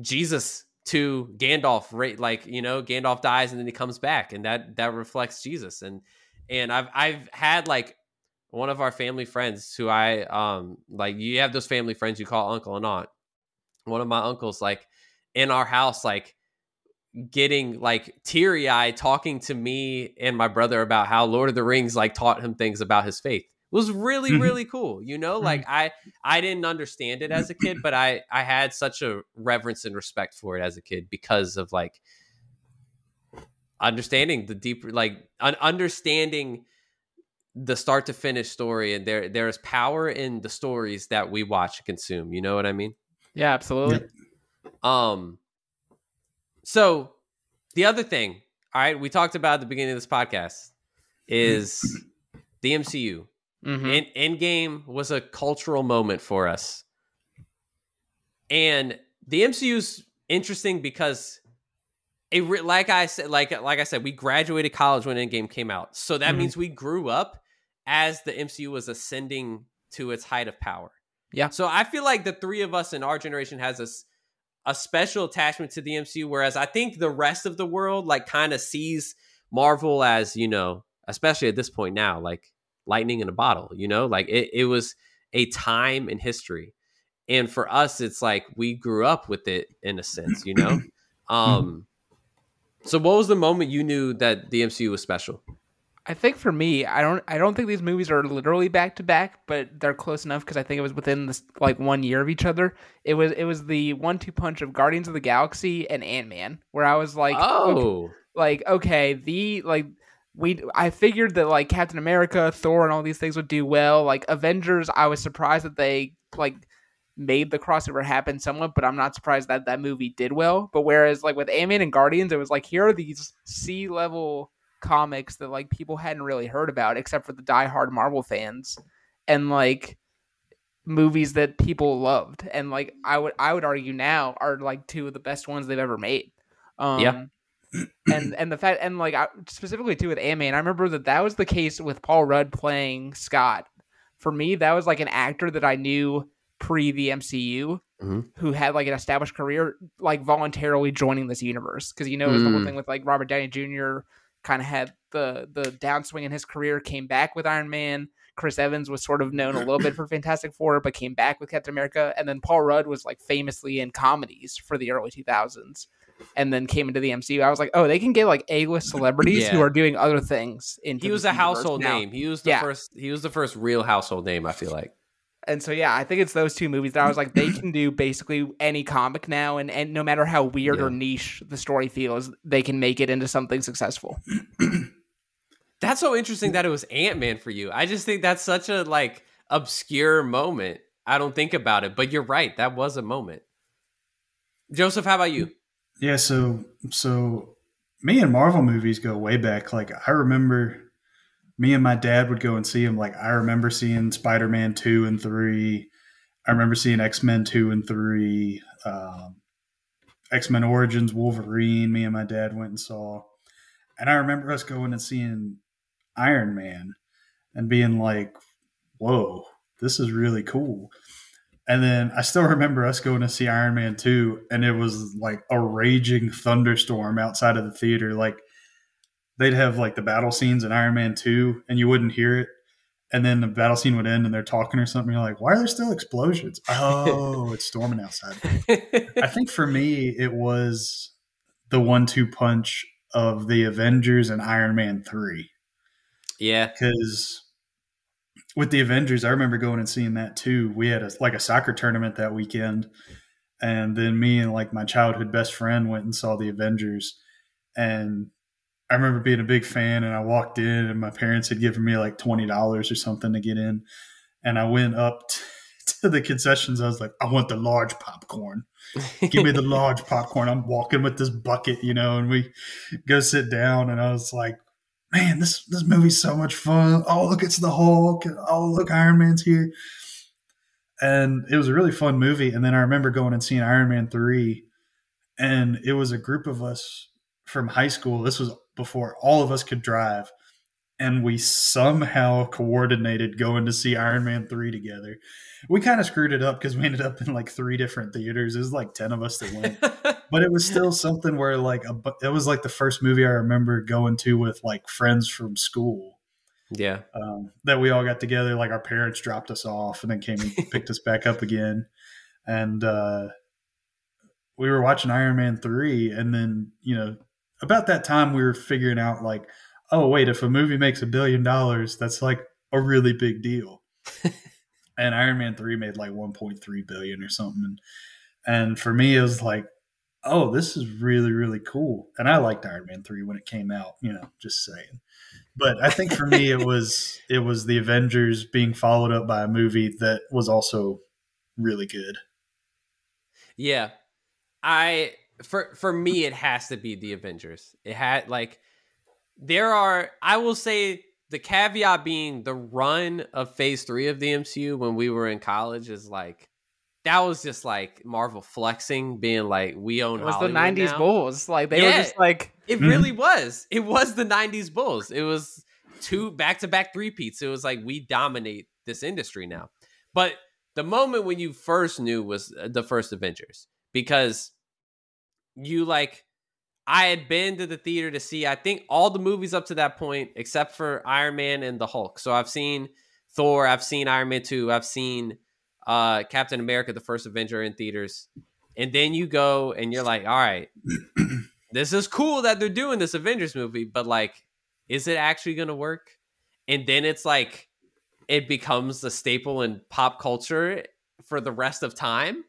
Jesus to Gandalf, right? Like, you know, Gandalf dies and then he comes back and that that reflects Jesus. And and I've I've had like one of our family friends who I um like you have those family friends you call uncle and aunt. One of my uncles like in our house like getting like teary eyed talking to me and my brother about how Lord of the Rings like taught him things about his faith it was really mm-hmm. really cool you know like mm-hmm. i i didn't understand it as a kid but i i had such a reverence and respect for it as a kid because of like understanding the deeper like un- understanding the start to finish story and there there is power in the stories that we watch and consume you know what i mean yeah absolutely um so the other thing all right we talked about at the beginning of this podcast is the mcu Mhm. In Endgame was a cultural moment for us. And the MCU's interesting because it like I said like like I said we graduated college when Endgame came out. So that Mhm. means we grew up as the MCU was ascending to its height of power. Yeah. So I feel like the three of us in our generation has a special attachment to the MCU whereas I think the rest of the world like kind of sees Marvel as, you know, especially at this point now, like lightning in a bottle, you know? Like it, it was a time in history. And for us, it's like we grew up with it in a sense, you know? Um so what was the moment you knew that the MCU was special? I think for me, I don't I don't think these movies are literally back to back, but they're close enough because I think it was within this like one year of each other. It was it was the one two punch of Guardians of the Galaxy and Ant Man, where I was like, okay, oh, like okay, the like we I figured that like Captain America, Thor, and all these things would do well. Like Avengers, I was surprised that they like made the crossover happen somewhat, but I'm not surprised that that movie did well. But whereas like with Ant Man and Guardians, it was like here are these C level comics that like people hadn't really heard about except for the diehard Marvel fans, and like movies that people loved, and like I would I would argue now are like two of the best ones they've ever made. Um, Yeah. and and the fact and like I, specifically too with Ant Man, I remember that that was the case with Paul Rudd playing Scott. For me, that was like an actor that I knew pre the MCU Mhm. who had like an established career, like voluntarily joining this universe because you know it was the whole Mm. thing with like Robert Downey Jr. kind of had the the downswing in his career, came back with Iron Man. Chris Evans was sort of known a little bit for Fantastic Four, but came back with Captain America, and then Paul Rudd was like famously in comedies for the early 2000s, and then came into the MCU. I was like, oh, they can get like A-list celebrities who are doing other things. Into he was a household now. name. He was the Yeah. first he was the first real household name, I feel like. And so yeah, I think it's those two movies that I was like, they can do basically any comic now, and and no matter how weird or niche the story feels, they can make it into something successful. That's so interesting that it was Ant Man for you. I just think that's such a like obscure moment. I don't think about it, but you're right. That was a moment. Joseph, how about you? Yeah, so so me and Marvel movies go way back. Like I remember me and my dad would go and see them. Like I remember seeing Spider Man two and three. I remember seeing X Men two and three. Um, X Men Origins Wolverine. Me and my dad went and saw, and I remember us going and seeing Iron Man and being like, "Whoa, this is really cool." And then I still remember us going to see Iron Man 2, and it was like a raging thunderstorm outside of the theater. Like they'd have like the battle scenes in Iron Man 2, and you wouldn't hear it. And then the battle scene would end and they're talking or something. You're like, why are there still explosions? Oh, it's storming outside. I think for me, it was the one two punch of the Avengers and Iron Man 3 yeah. because with the Avengers, I remember going and seeing that too. We had a, like a soccer tournament that weekend, and then me and like my childhood best friend went and saw the Avengers, and I remember being a big fan. And I walked in, and my parents had given me like twenty dollars or something to get in, and I went up t- to the concessions. I was like, I want the large popcorn. Give me the large popcorn. I'm walking with this bucket, you know, and we go sit down, and I was like man, this this movie's so much fun. Oh, look, it's the Hulk. Oh, look, Iron Man's here. And it was a really fun movie. And then I remember going and seeing Iron Man 3, and it was a group of us from high school. This was before all of us could drive. And we somehow coordinated going to see Iron Man 3 together. We kind of screwed it up because we ended up in like three different theaters. It was like 10 of us that went but it was still something where like a, it was like the first movie I remember going to with like friends from school yeah. um, that we all got together. Like our parents dropped us off and then came and picked us back up again, and uh, we were watching Iron Man three, and then you know about that time we were figuring out like, oh wait, if a movie makes a billion dollars, that's like a really big deal. and Iron Man three made like one point three billion or something, and, and for me it was like oh, this is really, really cool. And I liked Iron Man 3 when it came out, you know, just saying. But I think for me it was it was the Avengers being followed up by a movie that was also really good. Yeah. I for for me it has to be the Avengers. It had like there are I will say the caveat being the run of Phase Three of the MCU when we were in college is like that was just like Marvel flexing, being like, "We own." It was Hollywood the '90s now. Bulls. Like they were Yeah. just like, It Mhm. really was. It was the '90s Bulls. It was two back-to-back three peats. It was like we dominate this industry now. But the moment when you first knew was uh, the first Avengers because you like I had been to the theater to see I think all the movies up to that point except for Iron Man and the Hulk. So I've seen Thor, I've seen Iron Man 2, I've seen uh Captain America the first Avenger in theaters. And then you go and you're like, "All right, this is cool that they're doing this Avengers movie, but like is it actually going to work?" And then it's like it becomes the staple in pop culture for the rest of time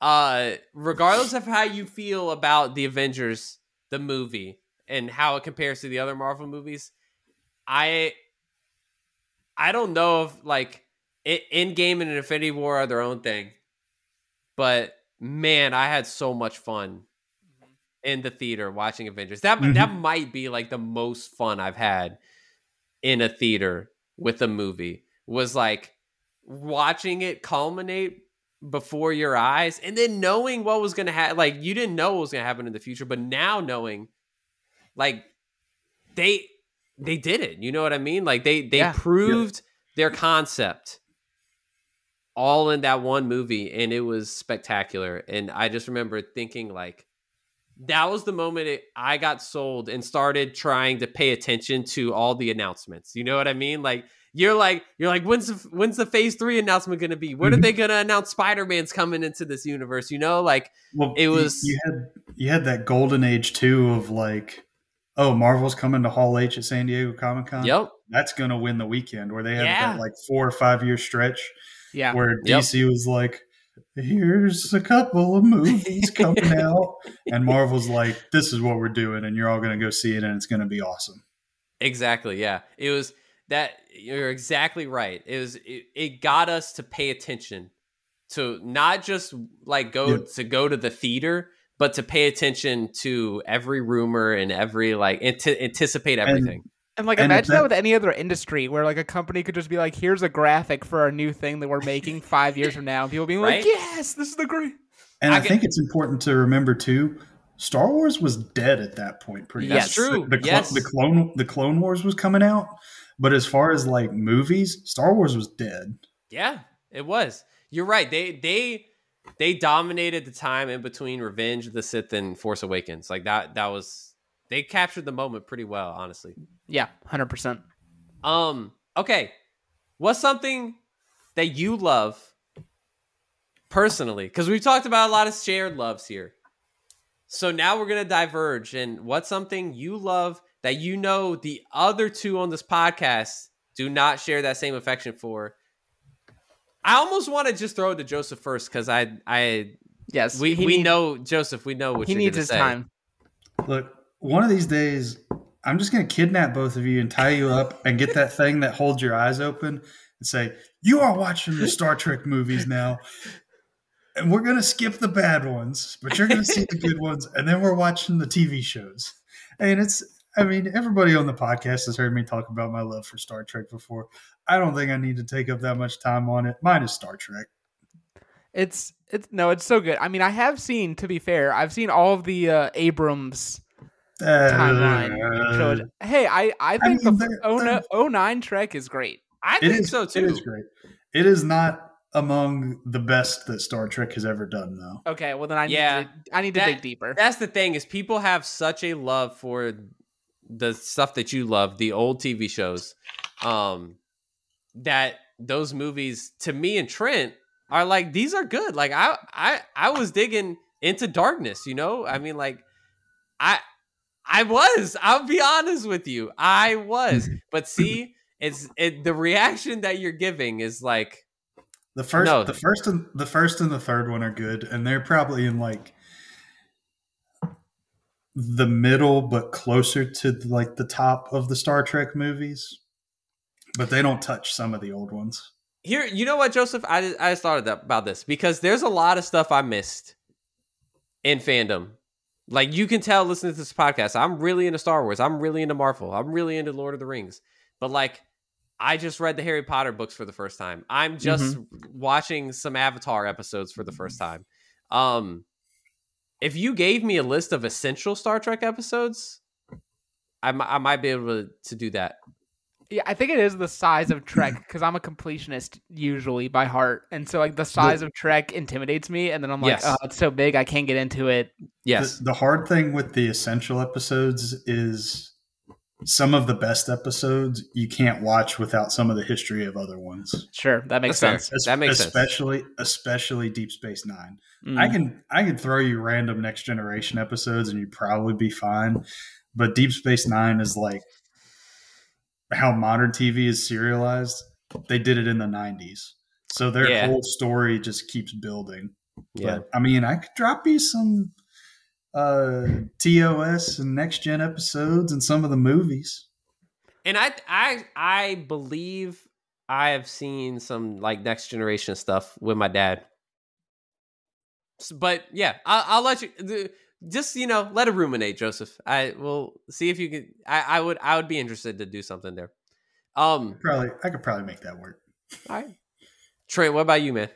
uh regardless of how you feel about the avengers the movie and how it compares to the other marvel movies i i don't know if like it, Endgame and infinity war are their own thing but man i had so much fun in the theater watching avengers that Mhm. that might be like the most fun i've had in a theater with a movie was like watching it culminate before your eyes and then knowing what was going to happen like you didn't know what was going to happen in the future but now knowing like they they did it you know what i mean like they they Yeah. proved their concept all in that one movie and it was spectacular and i just remember thinking like that was the moment it, i got sold and started trying to pay attention to all the announcements you know what i mean like you're like you're like when's the, when's the phase three announcement going to be when are they mm-hmm. going to announce spider-man's coming into this universe you know like Well, It was- you, had you had that golden age too of like, oh, Marvel's coming to Hall H at San Diego Comic Con. yep that's gonna win the weekend where they had Yeah. that like four or five year stretch yeah, where Yep. DC was like, here's a couple of movies coming out, and Marvel's like, this is what we're doing, and you're all gonna go see it, and it's gonna be awesome. Exactly. Yeah. It was that you're exactly right. It was it, it got us to pay attention to not just like go Yeah. to go to the theater, but to pay attention to every rumor and every like and to anticipate everything. and like and imagine that- that with any other industry where like a company could just be like, "Here's a graphic for our new thing that we're making five years from now," and people being like, "Yes, this is the great." And I I, get- think it's important to remember too. Star Wars was dead at that point. Pretty That's much. true. The, the, clo- Yes. the clone the Clone Wars was coming out, but as far as like movies, Star Wars was dead. Yeah, it was. You're right. They they they dominated the time in between Revenge of the Sith and Force Awakens. Like that that was they captured the moment pretty well, honestly. Yeah, hundred percent. Um, okay. What's something that you love personally? Because we've talked about a lot of shared loves here. So now we're gonna diverge and what's something you love that you know the other two on this podcast do not share that same affection for. I almost want to just throw it to Joseph first because I I Yes, we, we need- know Joseph, we know what he you're needs his say. time. Look, one of these days, I'm just going to kidnap both of you and tie you up and get that thing that holds your eyes open and say, You are watching the Star Trek movies now. And we're going to skip the bad ones, but you're going to see the good ones. And then we're watching the TV shows. And it's, I mean, everybody on the podcast has heard me talk about my love for Star Trek before. I don't think I need to take up that much time on it. Mine is Star Trek. It's it's no, it's so good. I mean, I have seen. To be fair, I've seen all of the uh, Abrams timeline shows. Uh, Hey, I I think mean, the they're- oh they're- 09 Trek is great. I think is so too. It is great. It is not among the best that Star Trek has ever done, though. Okay, well then I Yeah, need to, I need to that- dig deeper. That's the thing is people have such a love for the stuff that you love, the old TV shows, um, that those movies to me and Trent are like these are good. Like I I I was digging into darkness, you know? I mean like I I was. I'll be honest with you. I was. But see, it's it the reaction that you're giving is like The first, No. the first, and the first and the third one are good, and they're probably in like the middle, but closer to like the top of the Star Trek movies. But they don't touch some of the old ones. Here, you know what, Joseph? I just, I just thought of that, about this because there's a lot of stuff I missed in fandom. Like you can tell listening to this podcast, I'm really into Star Wars. I'm really into Marvel. I'm really into Lord of the Rings. but like I just read the Harry Potter books for the first time. I'm just watching some Avatar episodes for the first time. Um if you gave me a list of essential Star Trek episodes, I, I might be able to, to do that. Yeah, I think it is the size of Trek because I'm a completionist usually by heart, and so like the size of Trek intimidates me, and then I'm like, Yes. oh, it's so big, I can't get into it. Yes. The, the hard thing with the essential episodes is some of the best episodes you can't watch without some of the history of other ones. Sure, that makes That's sense. fair. That makes sense. especially especially Deep Space Nine. Mm. I can I can throw you random Next Generation episodes and you'd probably be fine. But Deep Space Nine is like how modern TV is serialized. They did it in the '90s, so their Yeah. whole story just keeps building. Yeah. But I mean, I could drop you some uh TOS and next gen episodes and some of the movies. And I I I believe I have seen some like next generation stuff with my dad. But yeah, I'll, I'll let you just you know let it ruminate, Joseph. I will see if you can. I, I would I would be interested to do something there. Um, Probably I could probably make that work. all right. Trent, what about you, man?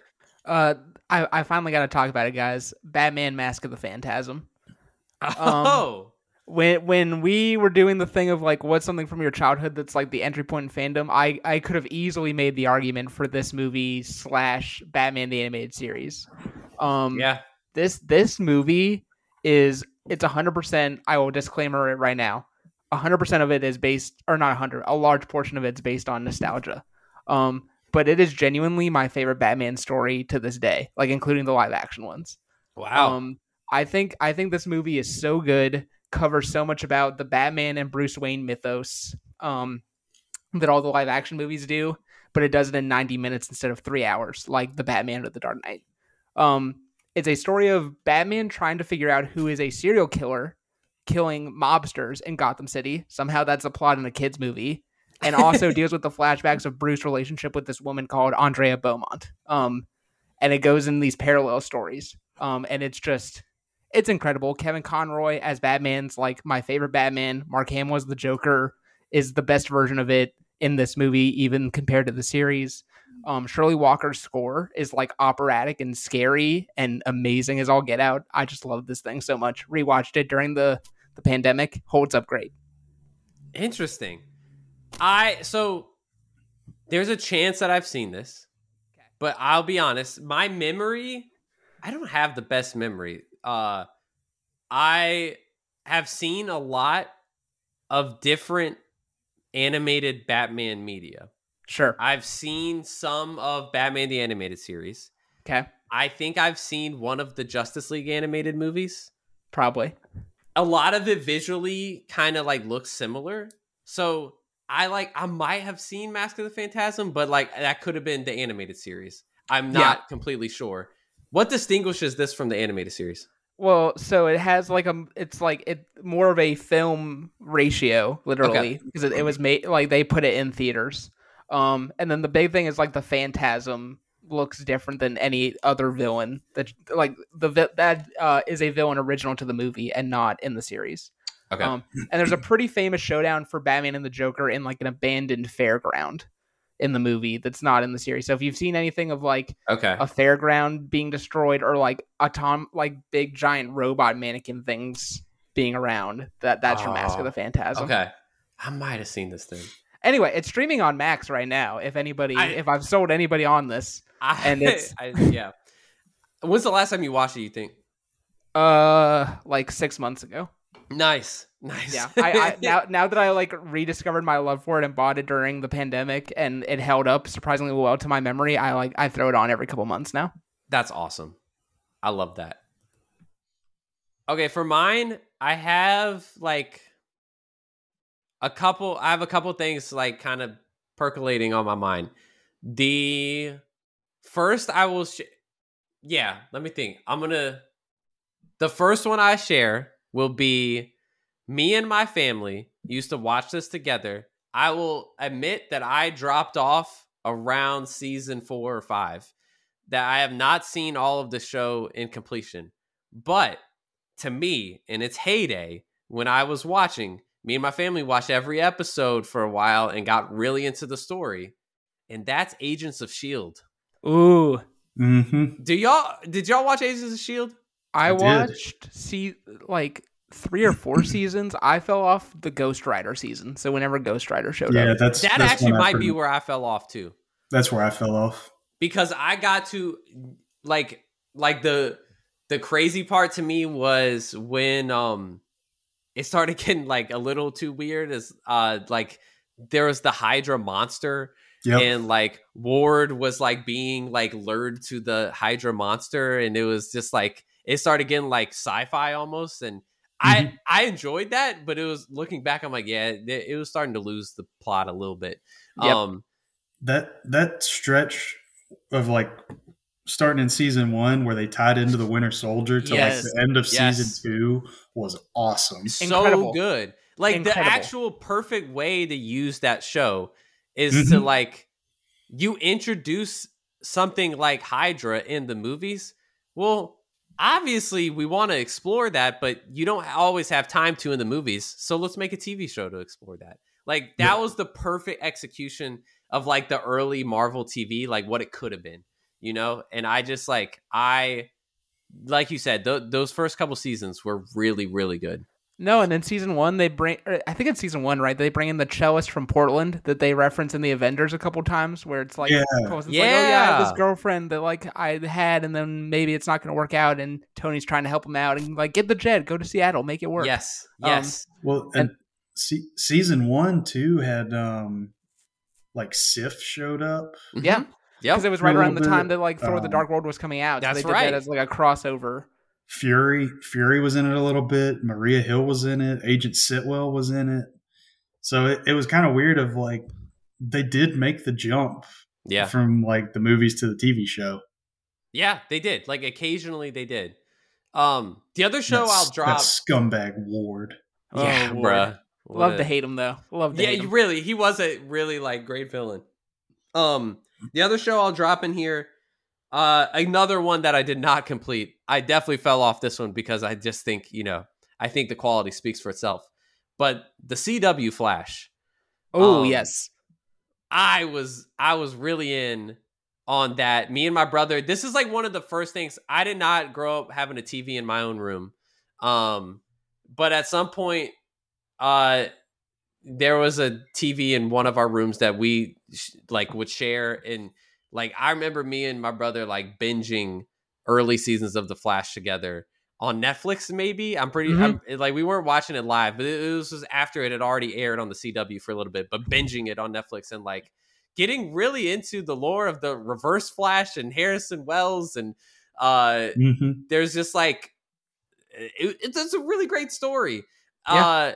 Uh, I I finally got to talk about it, guys. Batman: Mask of the Phantasm. Um, Oh, when when we were doing the thing of like what's something from your childhood that's like the entry point in fandom, I I could have easily made the argument for this movie slash Batman the animated series. Um, yeah. this this movie is it's hundred percent. I will disclaimer it right now. hundred percent of it is based, or not hundred. A large portion of it's based on nostalgia. Um, but it is genuinely my favorite Batman story to this day, like including the live action ones. Wow. Um, I think I think this movie is so good, covers so much about the Batman and Bruce Wayne mythos um, that all the live action movies do, but it does it in 90 minutes instead of three hours, like the Batman of the Dark Knight. Um, it's a story of Batman trying to figure out who is a serial killer killing mobsters in Gotham City. Somehow that's a plot in a kids movie. And also deals with the flashbacks of Bruce's relationship with this woman called Andrea Beaumont. Um, and it goes in these parallel stories. Um, and it's just it's incredible. Kevin Conroy as Batman's like my favorite Batman. Mark Hamill as the Joker is the best version of it in this movie, even compared to the series. Um, Shirley Walker's score is like operatic and scary and amazing as all get out. I just love this thing so much. Rewatched it during the the pandemic. Holds up great. Interesting. I so there's a chance that I've seen this, but I'll be honest, my memory, I don't have the best memory. Uh I have seen a lot of different animated Batman media. Sure. I've seen some of Batman the animated series. Okay. I think I've seen one of the Justice League animated movies Probably. a lot of it visually kind of like looks similar. So I like I might have seen Mask of the Phantasm, but like that could have been the animated series. I'm not completely sure. What distinguishes this from the animated series? Well, so it has like a, it's like it more of a film ratio, literally, because it, it was made like they put it in theaters. Um, and then the big thing is like the Phantasm looks different than any other villain that like the that uh, is a villain original to the movie and not in the series. Okay. Um, and there's a pretty famous showdown for Batman and the Joker in like an abandoned fairground in the movie that's not in the series. So if you've seen anything of like okay. a fairground being destroyed or like a atom like big giant robot mannequin things being around that that's your mask of Oh, the phantasm Okay. I might have seen this thing. anyway it's streaming on max right now if anybody I- if i've sold anybody on this I, And it's- I, yeah. When's the last time you watched it? You think? uh like six months ago Nice, nice. yeah I, I now now that i like rediscovered my love for it and bought it during the pandemic and it held up surprisingly well to my memory i like i throw it on every couple months now That's awesome. I love that. Okay, for mine, I have like a couple I have a couple things like kind of percolating on my mind. The first I will sh- yeah, let me think. I'm to the first one I share will be me and my family used to watch this together. I will admit that I dropped off around season 4 or 5 that I have not seen all of the show in completion. But to me, in its heyday, when I was watching, me and my family watched every episode for a while and got really into the story. And that's Agents of Shield. Ooh, Mm-hmm. Do y'all did y'all watch Agents of Shield? I, I did. watched see like three or four seasons. I fell off the Ghost Rider season. So whenever Ghost Rider showed Yeah, up, that's That that's actually might pretty- be where I fell off too. That's where I fell off. because I got to like like the the crazy part to me was when um it started getting like a little too weird as uh like there was the Hydra monster Yep. and like Ward was like being like lured to the Hydra monster and it was just like it started getting like sci-fi almost and I I enjoyed that but it was looking back I'm like yeah it, it was starting to lose the plot a little bit Yep. um that that stretch of like starting in season one where they tied into the Winter Soldier to Yes. like the end of Yes. season two was awesome. so Incredible. good. Like Incredible. the actual perfect way to use that show is to Mhm. like you introduce something like Hydra in the movies. Well, obviously we want to explore that, but you don't always have time to in the movies. So let's make a TV show to explore that. Like that Yeah. was the perfect execution of like the early Marvel TV, like what it could have been, you know? And I just like I like you said, th- those first couple seasons were really really good. No, and in season one they bring. I think it's season one, right? They bring in the cellist from Portland that they reference in the Avengers a couple times, where it's like, Yeah. it's like, oh yeah, this girlfriend that like I had, and then maybe it's not going to work out, and Tony's trying to help him out, and like get the jet, go to Seattle, make it work. Yes, Um, yes. Well, and, se- season one too had um like Sif showed up. yeah, yeah, because it was right around the time bit, that like Thor: The um, Dark World was coming out. That's they did right. that as like a crossover. Fury Fury was in it a little bit. Maria Hill was in it. Agent Sitwell was in it. So it, it was kind of weird. Of like they did make the jump Yeah. from like the movies to the TV show. Yeah, they did. Like occasionally they did. Um the other show That's- I'll drop that scumbag Ward. Yeah, Oh, Lord. bruh. What Love a- to hate him though. Love to Yeah, hate him. really he was a really like great villain. Um the other show I'll drop in here uh another one that I did not complete. I definitely fell off this one because I just think, you know, I think the quality speaks for itself. But the CW Flash Oh Um, yes. I was I was really in on that. Me and my brother. This is like one of the first things. I did not grow up having a TV in my own room. Um, but at some point, uh, there was a TV in one of our rooms that we sh- like would share, and like I remember me and my brother like binging early seasons of The Flash together on Netflix. Maybe I'm pretty I'm, like we weren't watching it live, but it, it was just after it had already aired on the CW for a little bit, but binging it on Netflix and like getting really into the lore of the Reverse Flash and Harrison Wells and uh hmm there's just like it, it's, it's a really great story Yeah. uh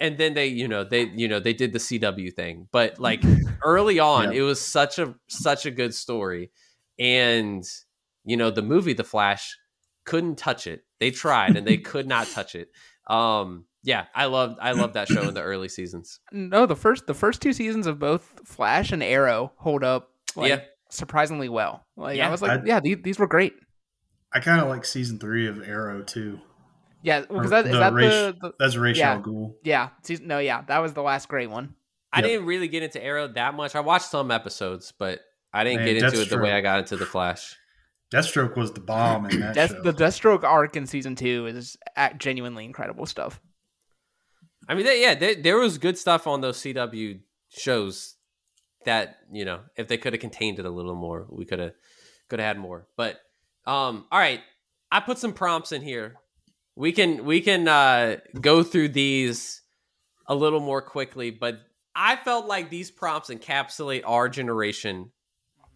and then they you know they you know they did the cw thing but like early on Yeah. it was such a such a good story and you know the movie the flash couldn't touch it they tried and they could not touch it um yeah i loved i loved that show in the early seasons No, the first the first two seasons of both Flash and Arrow hold up like Yeah. surprisingly well. Like Yeah. I was like, I- yeah, these, these were great. I kind of like season three of Arrow too. Yeah, because Or that is the that Rach- the, the That's Ra's al Yeah. Ghul. yeah season, no yeah that was the last great one. i Yep. didn't really get into arrow that much i watched some episodes but i didn't Man, get into it the way i got into the flash Deathstroke was the bomb in that Death, show. the Deathstroke arc in season two is at genuinely incredible stuff. I mean, they, yeah, there, there was good stuff on those CW shows that you know, if they could have contained it a little more, we could have could have had more. But um, all right, I put some prompts in here. We can we can uh, go through these a little more quickly, but I felt like these prompts encapsulate our generation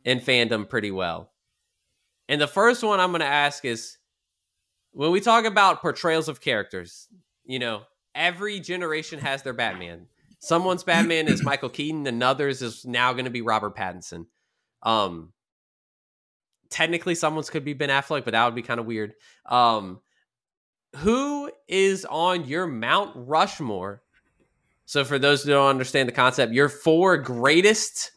in fandom pretty well. And the first one I'm going to ask is when we talk about portrayals of characters, you know, every generation has their Batman. Someone's Batman is Michael Keaton, another's is now going to be Robert Pattinson. Um, technically, someone's could be Ben Affleck, but that would be kind of weird. Um, who is on your Mount Rushmore? So, for those who don't understand the concept, your four greatest,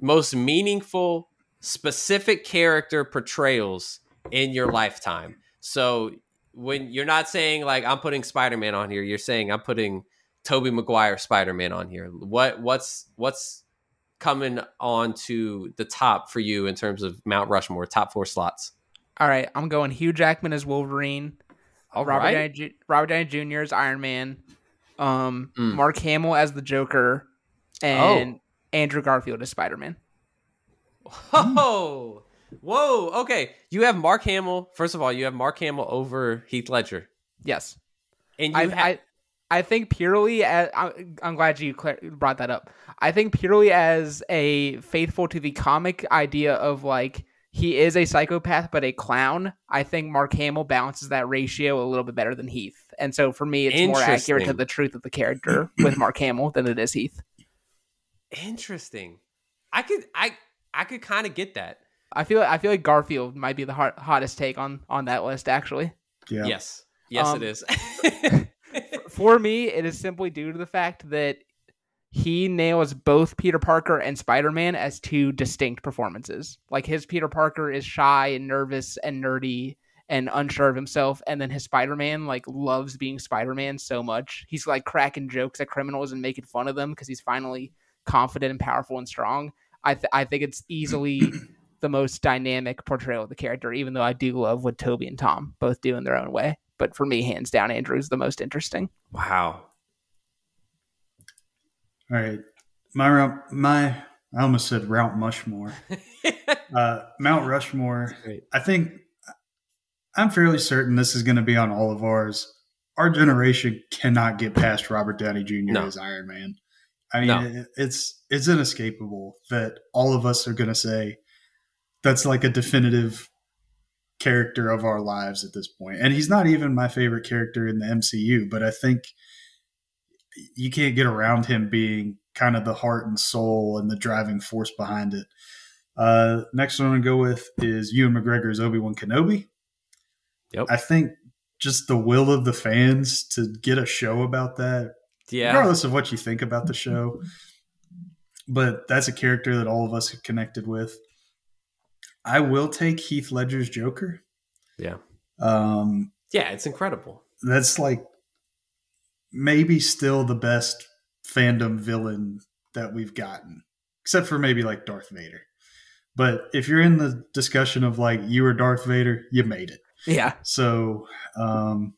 most meaningful, specific character portrayals in your lifetime. So, when you're not saying like I'm putting Spider Man on here, you're saying I'm putting Tobey Maguire Spider Man on here. What what's what's coming on to the top for you in terms of Mount Rushmore top four slots? All right, I'm going Hugh Jackman as Wolverine. All Robert right. Downey, Ju- Robert Downey Jr. as Iron Man. Um, Mm. Mark Hamill as the Joker, and Andrew Garfield as Spider Man. Whoa, whoa. Okay, you have Mark Hamill. First of all, you have Mark Hamill over Heath Ledger, Yes, and you I, ha- I I think purely as I'm glad you brought that up. I think purely as a faithful to the comic idea of like he is a psychopath but a clown. I think Mark Hamill balances that ratio a little bit better than Heath, and so for me, it's more accurate to the truth of the character with Mark Hamill than it is Heath. interesting. I could I I could kind of get that. I feel I feel like Garfield might be the hot, hottest take on on that list actually. Yeah. Yes, yes, Um, it is. For me, it is simply due to the fact that he nails both Peter Parker and Spider-Man as two distinct performances. Like his Peter Parker is shy and nervous and nerdy and unsure of himself and then his Spider-Man like loves being Spider-Man so much. He's like cracking jokes at criminals and making fun of them because he's finally confident and powerful and strong. I th- I think it's easily the most dynamic portrayal of the character even though I do love what Tobey and Tom both do in their own way. But for me, hands down, Andrew's the most interesting. wow. All right. My round, my I almost said Route Mushmore. Uh, Mount Rushmore. I think I'm fairly certain this is going to be on all of ours. Our generation cannot get past Robert Downey Jr. No. as Iron Man. I mean, No. it, it's it's inescapable that all of us are going to say that's like a definitive character of our lives at this point. And he's not even my favorite character in the MCU, but I think you can't get around him being kind of the heart and soul and the driving force behind it. Uh, next one I'm gonna go with is Ewan McGregor's Obi Wan Kenobi. Yep. I think just the will of the fans to get a show about that, Yeah. regardless of what you think about the show. But that's a character that all of us have connected with. I will take Heath Ledger's Joker. Yeah. Um, Yeah, it's incredible. that's like maybe still the best fandom villain that we've gotten, except for maybe like Darth Vader. But if you're in the discussion of like you were Darth Vader, you made it. Yeah. So, um,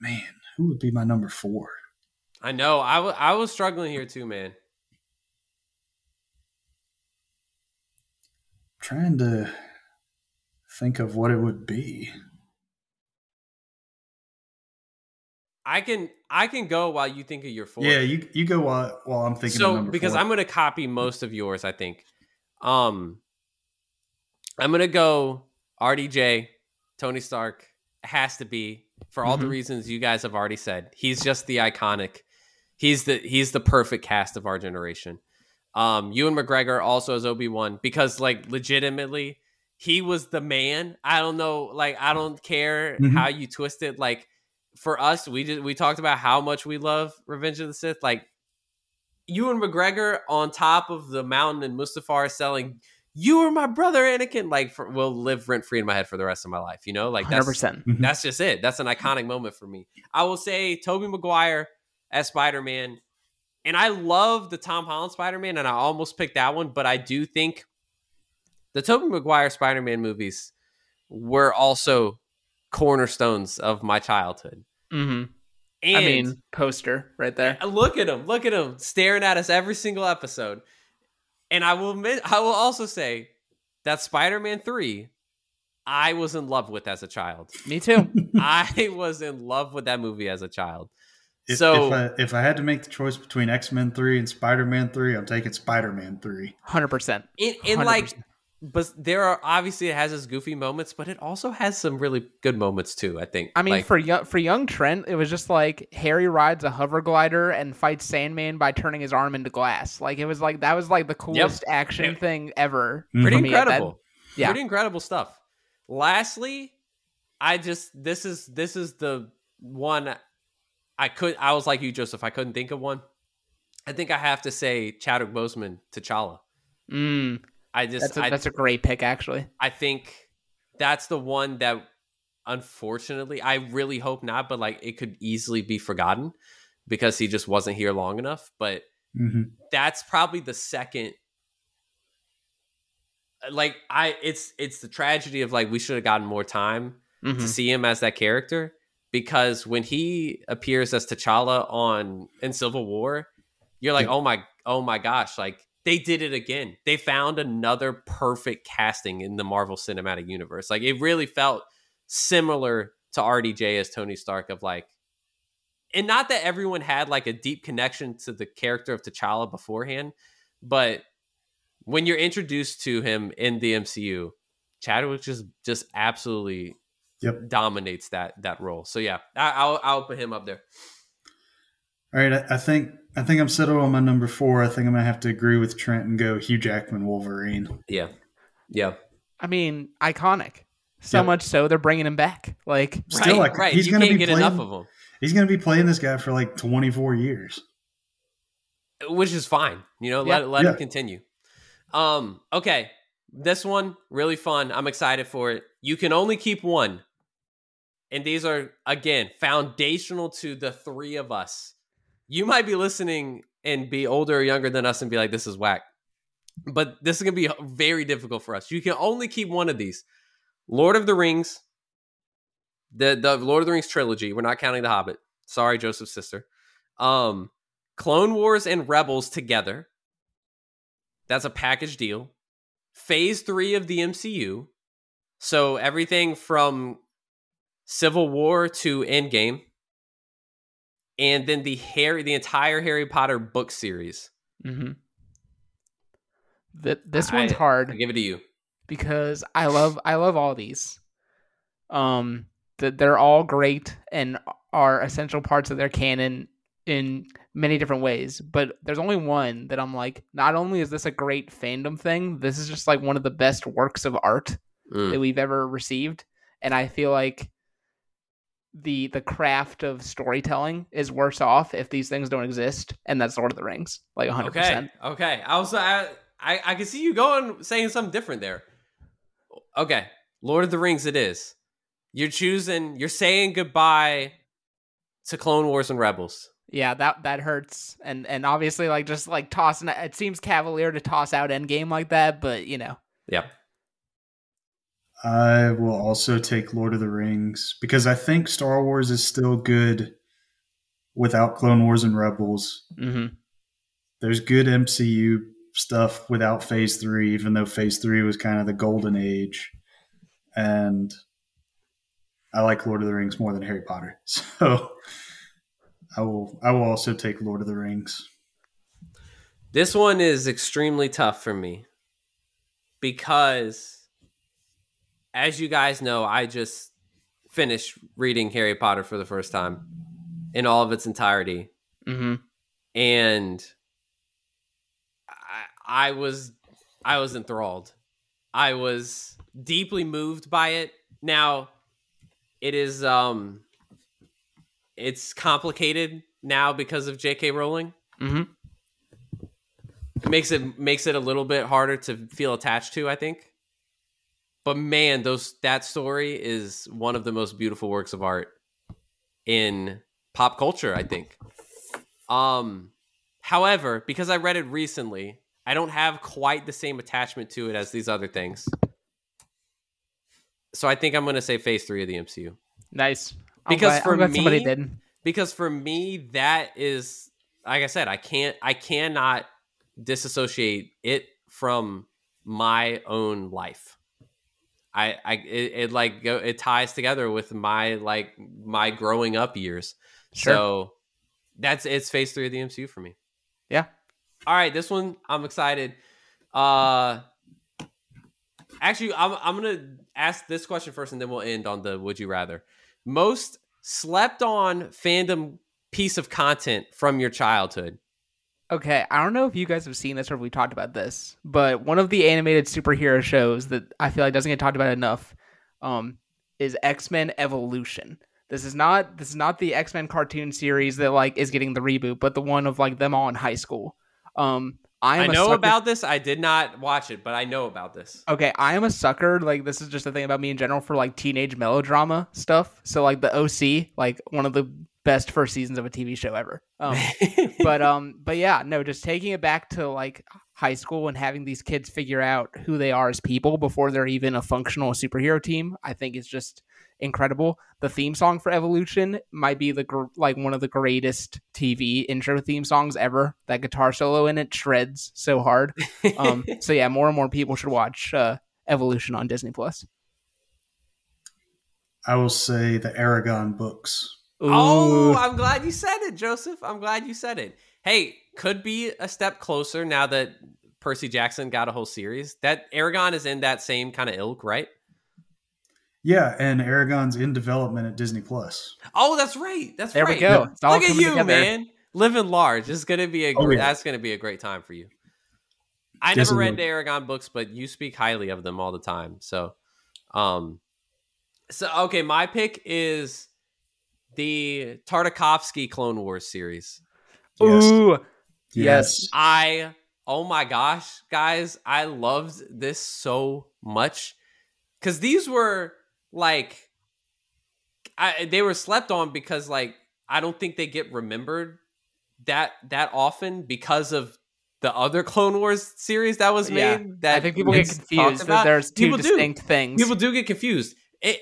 man, who would be my number four? I know. I wa- I was struggling here too, man. trying to think of what it would be. I can I can go while you think of your four. Yeah, you you go while while I'm thinking. of so because four. I'm gonna copy most of yours, I think. Um, I'm gonna go RDJ, Tony Stark has to be for all the Mhm. reasons you guys have already said. He's just the iconic. He's the he's the perfect cast of our generation. Um, Ewan McGregor also as Obi Wan because like legitimately he was the man. I don't know, like I don't care Mhm. how you twist it. Like for us, we just we talked about how much we love Revenge of the Sith. Like Ewan McGregor on top of the mountain and Mustafar selling, "You were my brother, Anakin." Like for, will live rent free in my head for the rest of my life. You know, like Hundred that's percent. Mhm. that's just it. That's an iconic moment for me. I will say Tobey Maguire as Spider Man, and I love the Tom Holland Spider Man, and I almost picked that one, but I do think the Tobey Maguire Spider Man movies were also cornerstones of my childhood. hmm And I mean, poster right there. look at him, look at him staring at us every single episode. And I will admit, I will also say that Spider Man three, I was in love with as a child. Me too. I was in love with that movie as a child. If, so if I, if I had to make the choice between X Men three and Spider Man three, I'm taking Spider Man three. Hundred percent. in, in like, but there are obviously it has its goofy moments, but it also has some really good moments too. I think. I mean, Like, for young for young Trent, it was just like Harry rides a hover glider and fights Sandman by turning his arm into glass. Like it was like that was like the coolest action Yep. thing ever. pretty for me at that- incredible. yeah. pretty incredible stuff. Lastly, I just this is this is the one I could I was like you, Joseph. I couldn't think of one. I think I have to say Chadwick Boseman, T'Challa. Mm, I just that's a, I, that's a great pick, actually. I think that's the one that unfortunately, I really hope not, but like it could easily be forgotten because he just wasn't here long enough. But hmm that's probably the second like I it's it's the tragedy of like we should have gotten more time Mhm. to see him as that character because when he appears as T'Challa on in Civil War, you're like, Yeah. "Oh my oh my gosh, like they did it again. They found another perfect casting in the Marvel Cinematic Universe. Like it really felt similar to RDJ as Tony Stark of like and not that everyone had like a deep connection to the character of T'Challa beforehand, but when you're introduced to him in the MCU, Chadwick just just absolutely Yep. dominates that that role. So yeah, I, I'll I'll put him up there. All right, I, I think I think I'm settled on my number four. I think I'm gonna have to agree with Trent and go Hugh Jackman Wolverine. Yeah, yeah, I mean, iconic. So Yep. much so they're bringing him back. Like, Still, right, like, right. he's you gonna can't be get enough of him, He's gonna be playing this guy for like 24 years. which is fine. You know, Yeah. let let Yeah. him continue. Um, okay, this one really fun. I'm excited for it. You can only keep one, and these are again foundational to the three of us. You might be listening and be older or younger than us and be like, "This is whack," but this is gonna be very difficult for us. You can only keep one of these: Lord of the Rings, the the Lord of the Rings trilogy. We're not counting the Hobbit. Sorry, Joseph's sister. Um, Clone Wars and Rebels together. That's a package deal. Phase three of the MCU. So everything from Civil War to Endgame. And then the Harry, the entire Harry Potter book series. hmm Th- this one's hard I give it to you. because I love I love all these. Um, that they're all great and are essential parts of their canon in many different ways. But there's only one that I'm like, not only is this a great fandom thing, this is just like one of the best works of art Mm. that we've ever received and i feel like the the craft of storytelling is worse off if these things don't exist and that's lord of the rings like 100% Okay. Okay. I was I, I I can see you going saying something different there. Okay. Lord of the Rings it is. You're choosing you're saying goodbye to Clone Wars and Rebels. yeah that that hurts and and obviously like just like tossing it seems cavalier to toss out endgame like that but you know Yeah. I will also take Lord of the Rings because I think Star Wars is still good without Clone Wars and Rebels. hmm There's good MCU stuff without Phase 3, even though Phase 3 was kind of the golden age. And I like Lord of the Rings more than Harry Potter. So I will I will also take Lord of the Rings. This one is extremely tough for me because, as you guys know, I just finished reading Harry Potter for the first time in all of its entirety. hmm and I, I was I was enthralled. I was deeply moved by it. Now, it is um, it's complicated now because of J.K. Rowling. hmm It makes it makes it a little bit harder to feel attached to. I think, but man, those that story is one of the most beautiful works of art in pop culture. I think. Um, however, because I read it recently, I don't have quite the same attachment to it as these other things. So I think I'm going to say Phase Three of the MCU nice Because glad- for glad somebody me- did because for me that is like I said, I can't I cannot disassociate it from my own life. I I it, it like go it ties together with my like my growing up years. Sure. So that's it's phase 3 of the MCU for me. Yeah. All right, this one I'm excited. Uh Actually, I'm I'm going to ask this question first and then we'll end on the would you rather. Most slept on fandom piece of content from your childhood. Okay, I don't know if you guys have seen this or if we talked about this, but one of the animated superhero shows that I feel like doesn't get talked about enough um, is X Men Evolution. This is not this is not the X Men cartoon series that like is getting the reboot, but the one of like them all in high school. Um, I I am a know about this. I did not watch it, but I know about this. Okay, I am a sucker. Like this is just a thing about me in general for like teenage melodrama stuff. So like the OC, like one of the best first seasons of a TV show ever. Um, but um, but yeah, no, just taking it back to like high school and having these kids figure out who they are as people before they're even a functional superhero team, I think is just incredible. The theme song for Evolution might be the gr- like one of the greatest TV intro theme songs ever. That guitar solo in it shreds so hard. Um, so yeah, more and more people should watch uh, Evolution on Disney Plus. I will say the Eragon books. Oh, I'm glad you said it, Joseph. I'm glad you said it. Hey, could be a step closer now that Percy Jackson got a whole series. That Eragon is in that same kind of ilk, right? Yeah, and Eragon's in development at Disney Plus. Oh, that's right. That's There we right. go. It's Look at you, together. man. Living large. It's gonna be a Oh, great, yeah. that's gonna be a great time for you. I Disney never read the Eragon books, but you speak highly of them all the time. So, um, so okay, my pick is the Tartakovsky Clone Wars series. Yes. Ooh, Yes. I oh my gosh, guys, I loved this so much because these were like, I they were slept on because like I don't think they get remembered that that often because of the other Clone Wars series that was made. Yeah. That I think people get confused about. that there's two People do. distinct things. People do get confused. It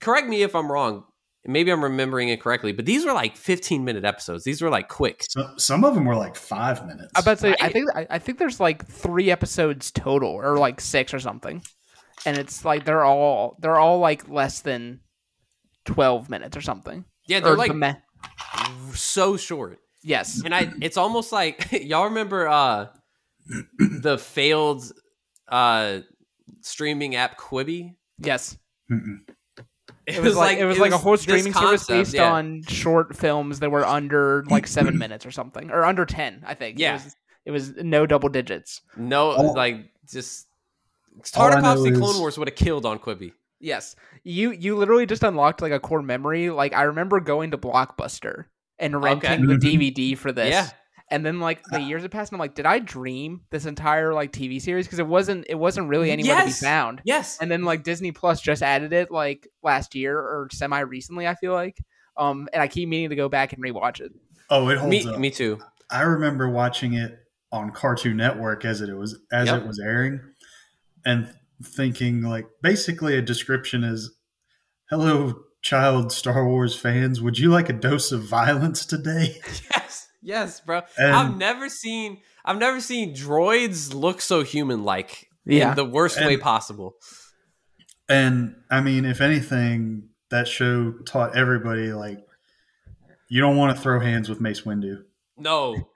correct me if I'm wrong. Maybe I'm remembering it correctly, but these were like 15 minute episodes. These were like quick. So, some of them were like five minutes. I about to say, I Right? think I, I think there's like three episodes total, or like six or something, and it's like they're all they're all like less than twelve minutes or something. Yeah, they're the like ma- so short. yes, and I it's almost like y'all remember uh the failed uh streaming app Quibi. yes. Mm-mm. It was, like, it was like a whole this streaming service concept, based yeah. on short films that were under like seven minutes or something, or under ten. I think. Yeah. it was, it was no double digits. no All- like just all I know Tartakovsky is- Clone Wars would have killed on Quibi. Yes, you you literally just unlocked like a core memory. Like I remember going to Blockbuster and renting the Mhm. DVD for this. Yeah. And then like the years have passed, and I'm like, did I dream this entire like TV series? Because it wasn't it wasn't really anywhere Yes. to be found. Yes. And then like Disney Plus just added it like last year or semi recently, I feel like. Um, and I keep meaning to go back and rewatch it. Oh, it holds Me up. me too. I remember watching it on Cartoon Network as it was as Yep. it was airing, and thinking like basically a description is, "Hello, child Star Wars fans. Would you like a dose of violence today?" Yes. Yes, bro. And- I've never seen I've never seen droids look so human like Yeah. in the worst way possible. And I mean, if anything, that show taught everybody like you don't want to throw hands with Mace Windu. No.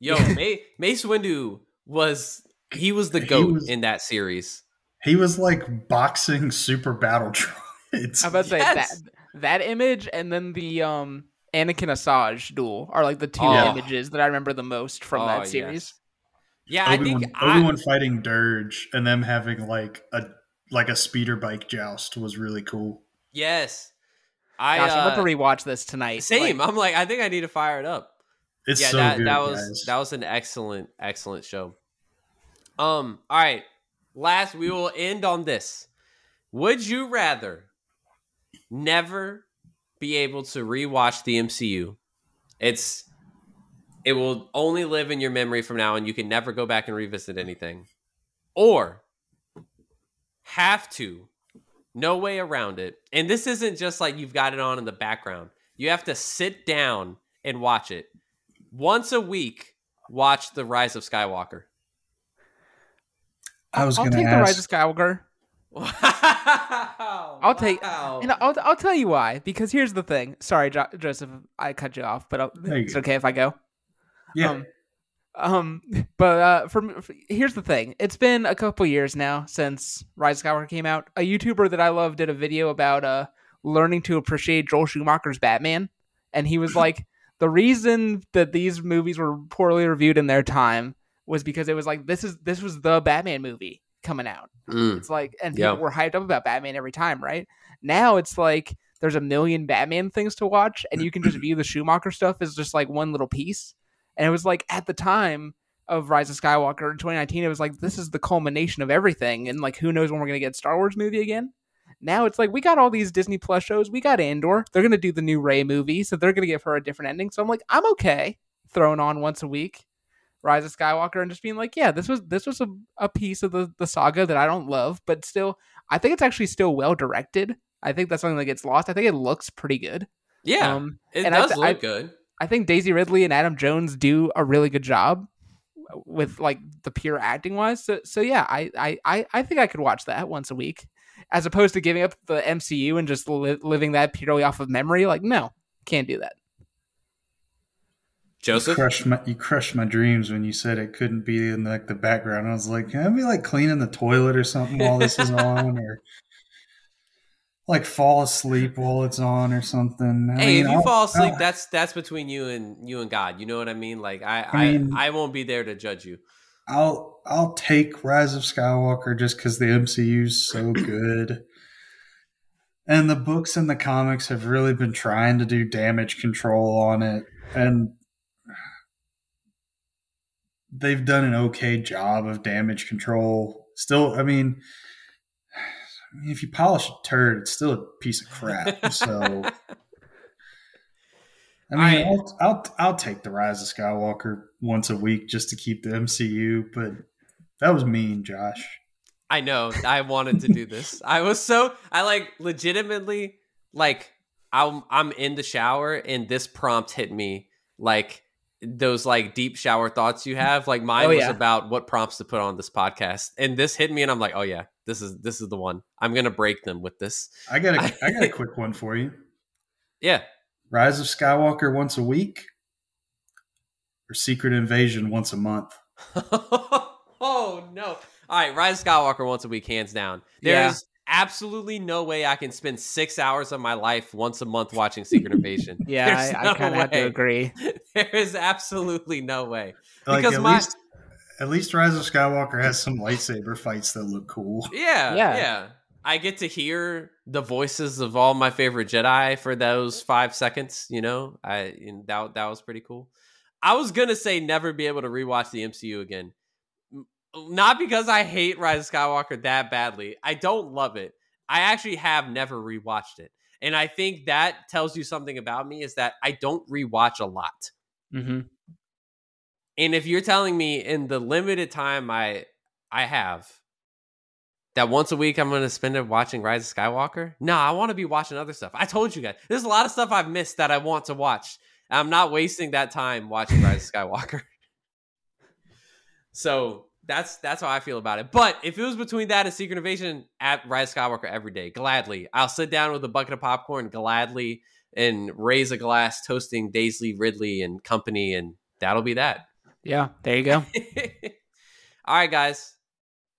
Yo, Mace Windu was he was the goat was- in that series. He was like boxing super battle droids. I'm about to say Yes. that that image and then the um Anakin Asajj duel are like the two Oh. images that I remember the most from Oh, that yes. series. Yeah, I Obi-Wan, think I, Obi-Wan fighting Durge and them having like a like a speeder bike joust was really cool. yes. I Gosh, I'm about to uh, rewatch this tonight. same. Like, I'm like I think I need to fire it up. It's yeah, so that good, that was guys. that was an excellent excellent show. Um all right. Last we will end on this. Would you rather never be able to rewatch the MCU? It's it will only live in your memory from now and you can never go back and revisit anything. Or have to no way around it. And this isn't just like you've got it on in the background. You have to sit down and watch it. Once a week, watch The Rise of Skywalker. I was I'll going to take the Rise of. Skywalker. Wow. I'll take- Wow. And I'll, I'll tell you why. Because here's the thing. Sorry, jo- Joseph, I cut you off, but I'll, you it's go. okay if I go. Yeah, Um, um, but uh, from here's the thing. It's been a couple years now since Rise of Skywalker came out. A YouTuber that I love did a video about uh learning to appreciate Joel Schumacher's Batman, and he was like, the reason that these movies were poorly reviewed in their time was because it was like this is this was the Batman movie coming out. Mm. It's like, and people Yeah. were hyped up about Batman every time, right? Now it's like there's a million Batman things to watch, and you can just view the Schumacher stuff as just like one little piece. And it was like at the time, of Rise of Skywalker in 2019, it was like this is the culmination of everything, and like who knows when we're gonna get Star Wars movie again. Now it's like we got all these Disney Plus shows. We got Andor. They're gonna do the new Rey movie, so they're gonna give her a different ending. So I'm like, I'm okay throwing on once a week Rise of Skywalker and just being like, yeah, this was this was a, a piece of the, the saga that I don't love, but still I think it's actually still well directed. I think that's something that gets lost. I think it looks pretty good. Yeah, um, it does I, look I, good. I think Daisy Ridley and Adam Jones do a really good job with like the pure acting wise. So, so yeah, I, I, I think I could watch that once a week, as opposed to giving up the MCU and just li- living that purely off of memory. Like, no, can't do that. Joseph, you crushed my you crushed my dreams when you said it couldn't be in like the background. I was like, can I be like cleaning the toilet or something while this is on, or like fall asleep while it's on or something. I hey, mean, if you I'll, fall asleep, I'll, that's that's between you and you and God. You know what I mean? Like I I, mean, I, I won't be there to judge you. I'll I'll take Rise of Skywalker just because the MCU is so good. And the books and the comics have really been trying to do damage control on it. And they've done an okay job of damage control. Still, I mean, if you polish a turd, it's still a piece of crap. So, I mean, I, will I'll I'll take the Rise of Skywalker once a week just to keep the MCU, but that was mean, Josh. I know. I wanted to do this. I was so I like legitimately like I'm I'm in the shower and this prompt hit me like those like deep shower thoughts you have. Like mine oh, was about what prompts to put on this podcast, and this hit me, and I'm like, oh yeah, this is this is the one. I'm gonna break them with this. I got a I got a quick one for you. Yeah, Rise of Skywalker once a week, or Secret Invasion once a month. oh no! All right, Rise of Skywalker once a week, hands down. There's absolutely no way I can spend six hours of my life once a month watching Secret Invasion. yeah, There's I, no I kind of have to agree. There is absolutely no way like, because at my least, at least Rise of Skywalker has some lightsaber fights that look cool. Yeah, yeah, yeah. I get to hear the voices of all my favorite Jedi for those five seconds. You know, I that that was pretty cool. I was gonna say never be able to rewatch the MCU again not because I hate Rise of Skywalker that badly. I don't love it. I actually have never rewatched it. And I think that tells you something about me is that I don't rewatch a lot. Mm-hmm. And if you're telling me in the limited time I I have that once a week I'm going to spend it watching Rise of Skywalker, no, I want to be watching other stuff. I told you guys, there's a lot of stuff I've missed that I want to watch. I'm not wasting that time watching Rise of Skywalker. So that's that's how I feel about it. But if it was between that and Secret Invasion at Rise Skywalker every day, gladly. I'll sit down with a bucket of popcorn gladly and raise a glass toasting Daisy Ridley and company, and that'll be that. Yeah, there you go. All right, guys.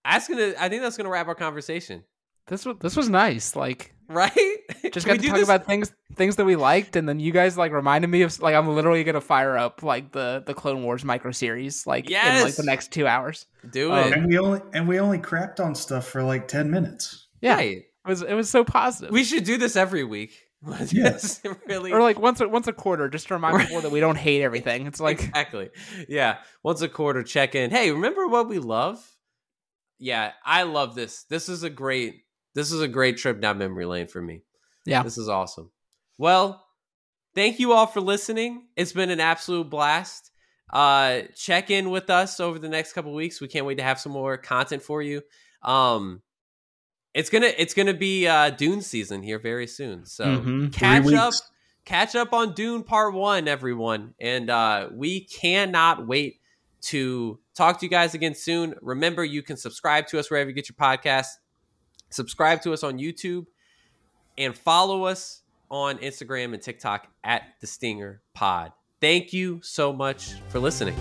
That's gonna I think that's gonna wrap our conversation. This was this was nice. Like right? Just got to talk this? about things things that we liked, and then you guys like reminded me of like I'm literally gonna fire up like the the Clone Wars micro series like yes! in like the next two hours. Do um, it. And we only and we only crapped on stuff for like ten minutes. Yeah, right. it was it was so positive. We should do this every week. yes, really, or like once a, once a quarter, just to remind people that we don't hate everything. It's like exactly, yeah. Once a quarter, check in. Hey, remember what we love? Yeah, I love this. This is a great this is a great trip down memory lane for me. Yeah. This is awesome. Well, thank you all for listening. It's been an absolute blast. Uh check in with us over the next couple weeks. We can't wait to have some more content for you. Um it's gonna it's gonna be uh Dune season here very soon. So mm-hmm. catch up catch up on Dune part one, everyone. And uh we cannot wait to talk to you guys again soon. Remember, you can subscribe to us wherever you get your podcasts. Subscribe to us on YouTube and follow us on Instagram and TikTok at the Stinger Pod. Thank you so much for listening.